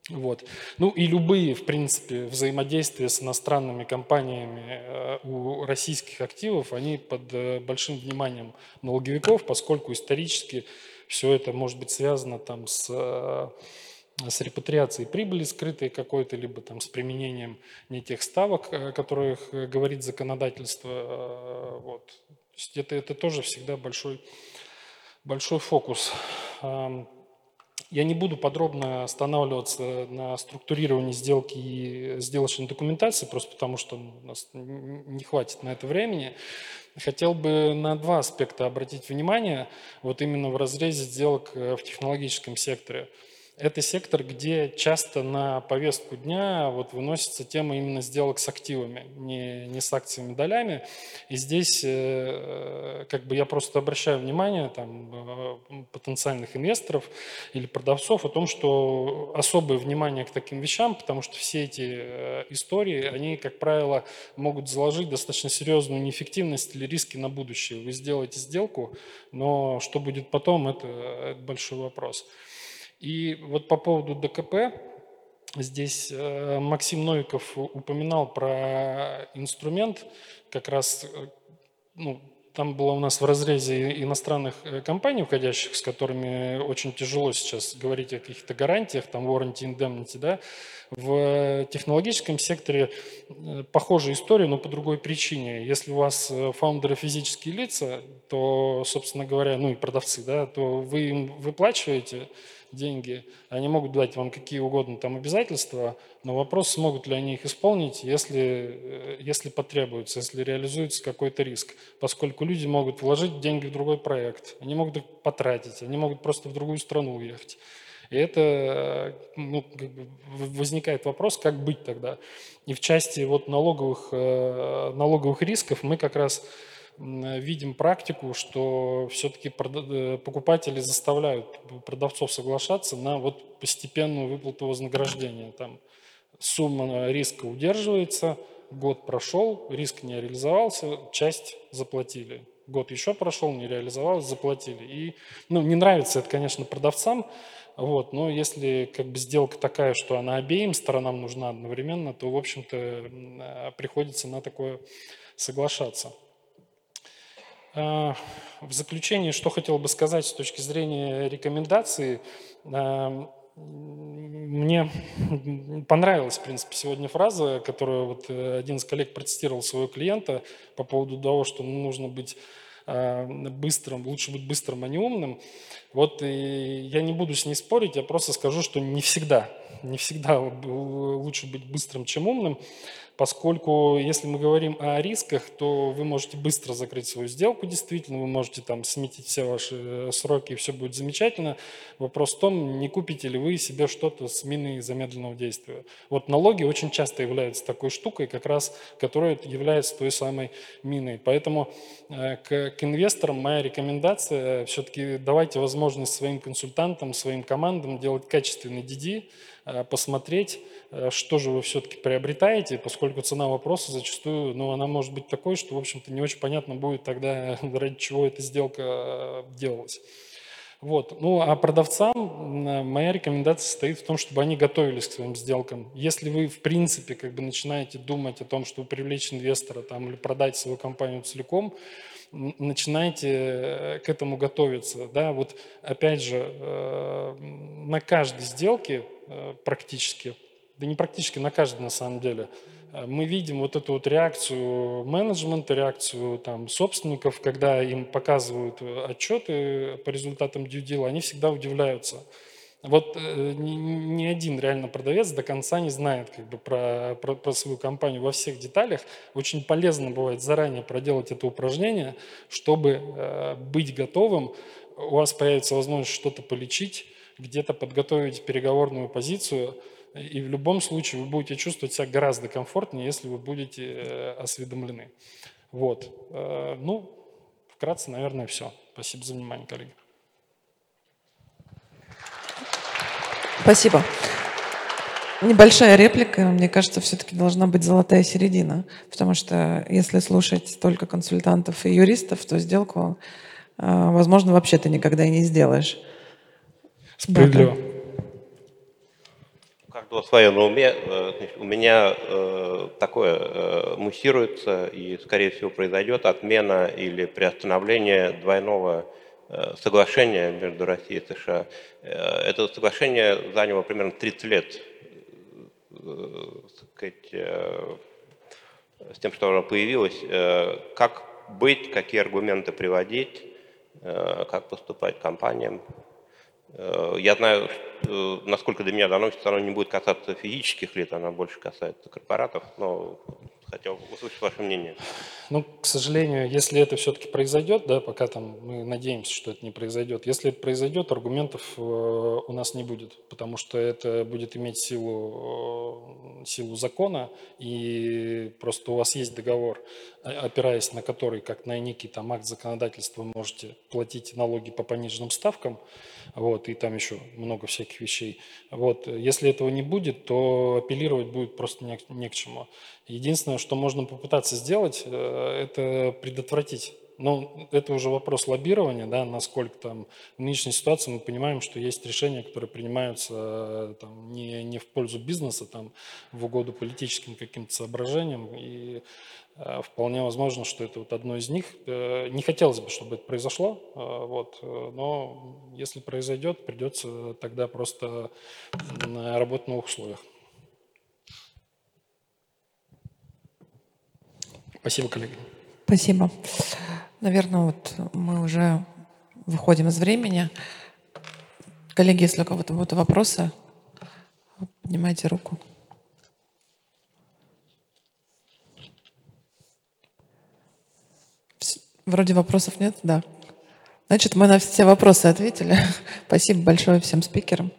Вот. Ну и любые, в принципе, взаимодействия с иностранными компаниями э, у российских активов, они под э, большим вниманием налоговиков, поскольку исторически все это может быть связано там с, э, с репатриацией прибыли скрытой какой-то, либо там с применением не тех ставок, о которых говорит законодательство. Э, вот. То есть это, это тоже всегда большой, большой фокус. Я не буду подробно останавливаться на структурировании сделки и сделочной документации, просто потому что у нас не хватит на это времени. Хотел бы на два аспекта обратить внимание, вот именно в разрезе сделок э, в технологическом секторе – это сектор, где часто на повестку дня вот выносится тема именно сделок с активами, не, не с акциями, долями. И здесь э, как бы я просто обращаю внимание там, э, потенциальных инвесторов или продавцов о том, что особое внимание к таким вещам, потому что все эти э, истории, они, как правило, могут заложить достаточно серьезную неэффективность или риски на будущее. Вы сделаете сделку, но что будет потом, это, это большой вопрос. И вот по поводу ДКП, здесь э, Максим Новиков упоминал про инструмент, как раз э, ну, там было у нас в разрезе иностранных э, компаний, входящих, с которыми очень тяжело сейчас говорить о каких-то гарантиях, там warranty indemnity, да. В технологическом секторе похожая история, но по другой причине. Если у вас фаундеры физические лица, то, собственно говоря, ну и продавцы, да, то вы им выплачиваете деньги, они могут дать вам какие угодно там обязательства, но вопрос, смогут ли они их исполнить, если, э, если потребуется, если реализуется какой-то риск. Поскольку люди могут вложить деньги в другой проект, они могут их потратить, они могут просто в другую страну уехать. И это э, ну, возникает вопрос, как быть тогда. И в части вот налоговых, э, налоговых рисков мы как раз видим практику, что все-таки э, покупатели заставляют продавцов соглашаться на вот постепенную выплату вознаграждения. Там сумма риска удерживается, год прошел, риск не реализовался, часть заплатили. Год еще прошел, не реализовалось, заплатили. И, ну, не нравится это, конечно, продавцам, вот, но если как бы сделка такая, что она обеим сторонам нужна одновременно, то, в общем-то, э, приходится на такое соглашаться. А, в заключение, что хотел бы сказать с точки зрения рекомендаций. А, мне понравилась, в принципе, сегодня фраза, которую вот э, один из коллег процитировал своего клиента по поводу того, что нужно быть быстрым, лучше быть быстрым, а не умным. Вот и я не буду с ней спорить, я просто скажу, что не всегда, не всегда лучше быть быстрым, чем умным поскольку если мы говорим о рисках, то вы можете быстро закрыть свою сделку, действительно, вы можете там сметить все ваши э, сроки, и все будет замечательно. Вопрос в том, не купите ли вы себе что-то с миной замедленного действия. Вот налоги очень часто являются такой штукой, как раз, которая является той самой миной. Поэтому э, к, к инвесторам моя рекомендация, все-таки давайте возможность своим консультантам, своим командам делать качественный DD, Э, посмотреть, э, что же вы все-таки приобретаете, поскольку цена вопроса зачастую, ну, она может быть такой, что, в общем-то, не очень понятно будет тогда, ради чего эта сделка э, делалась. Вот. Ну, а продавцам моя рекомендация состоит в том, чтобы они готовились к своим сделкам. Если вы, в принципе, как бы начинаете думать о том, чтобы привлечь инвестора там, или продать свою компанию целиком, начинайте к этому готовиться. Да? Вот опять же, на каждой сделке Э, практически, да не практически, на каждой на самом деле, э, мы видим вот эту вот реакцию менеджмента, реакцию там, собственников, когда им показывают отчеты по результатам deal, они всегда удивляются. Вот э, ни, один реально продавец до конца не знает как бы, про, про, про свою компанию во всех деталях. Очень полезно бывает заранее проделать это упражнение, чтобы э, быть готовым. У вас появится возможность что-то полечить, где-то подготовить переговорную позицию, и в любом случае вы будете чувствовать себя гораздо комфортнее, если вы будете э, осведомлены. Вот. Э, ну, вкратце, наверное, все. Спасибо за внимание, коллеги. Спасибо. Небольшая реплика, мне кажется, все-таки должна быть золотая середина, потому что если слушать только консультантов и юристов, то сделку, э, возможно, вообще ты никогда и не сделаешь. Справедливо. Как было свое на уме, э, у меня э, такое муссируется и, скорее всего, произойдет отмена или приостановление двойного соглашения между Россией и США. Это соглашение заняло примерно 30 лет сказать, с тем, что оно появилось. Как быть, какие аргументы приводить, как поступать компаниям? Э, я знаю, насколько до меня доносится, оно не будет касаться физических лиц, оно больше касается корпоратов, но хотел услышать ваше мнение. Ну, к сожалению, если это все-таки произойдет, да, пока там мы надеемся, что это не произойдет, если это произойдет, аргументов э, у нас не будет, потому что это будет иметь силу, э, силу закона, и просто у вас есть договор, опираясь на который, как на некий там акт законодательства, вы можете платить налоги по пониженным ставкам, вот, и там еще много всяких вещей. Вот, если этого не будет, то апеллировать будет просто не, не к чему. Единственное, что можно попытаться сделать, э, это предотвратить. Но это уже вопрос лоббирования, да, насколько там в нынешней ситуации мы понимаем, что есть решения, которые принимаются э, там, не, не в пользу бизнеса, там, в угоду политическим каким-то соображениям. И вполне возможно, что это вот одно из них. Э, не хотелось бы, чтобы это произошло, э, вот, но если произойдет, придется тогда просто работать в новых условиях. Спасибо, коллеги. Спасибо. Наверное, вот мы уже выходим из времени. Коллеги, если у кого-то будут вопросы, поднимайте руку. Вроде вопросов нет, да. Значит, мы на все вопросы ответили. Спасибо большое всем спикерам.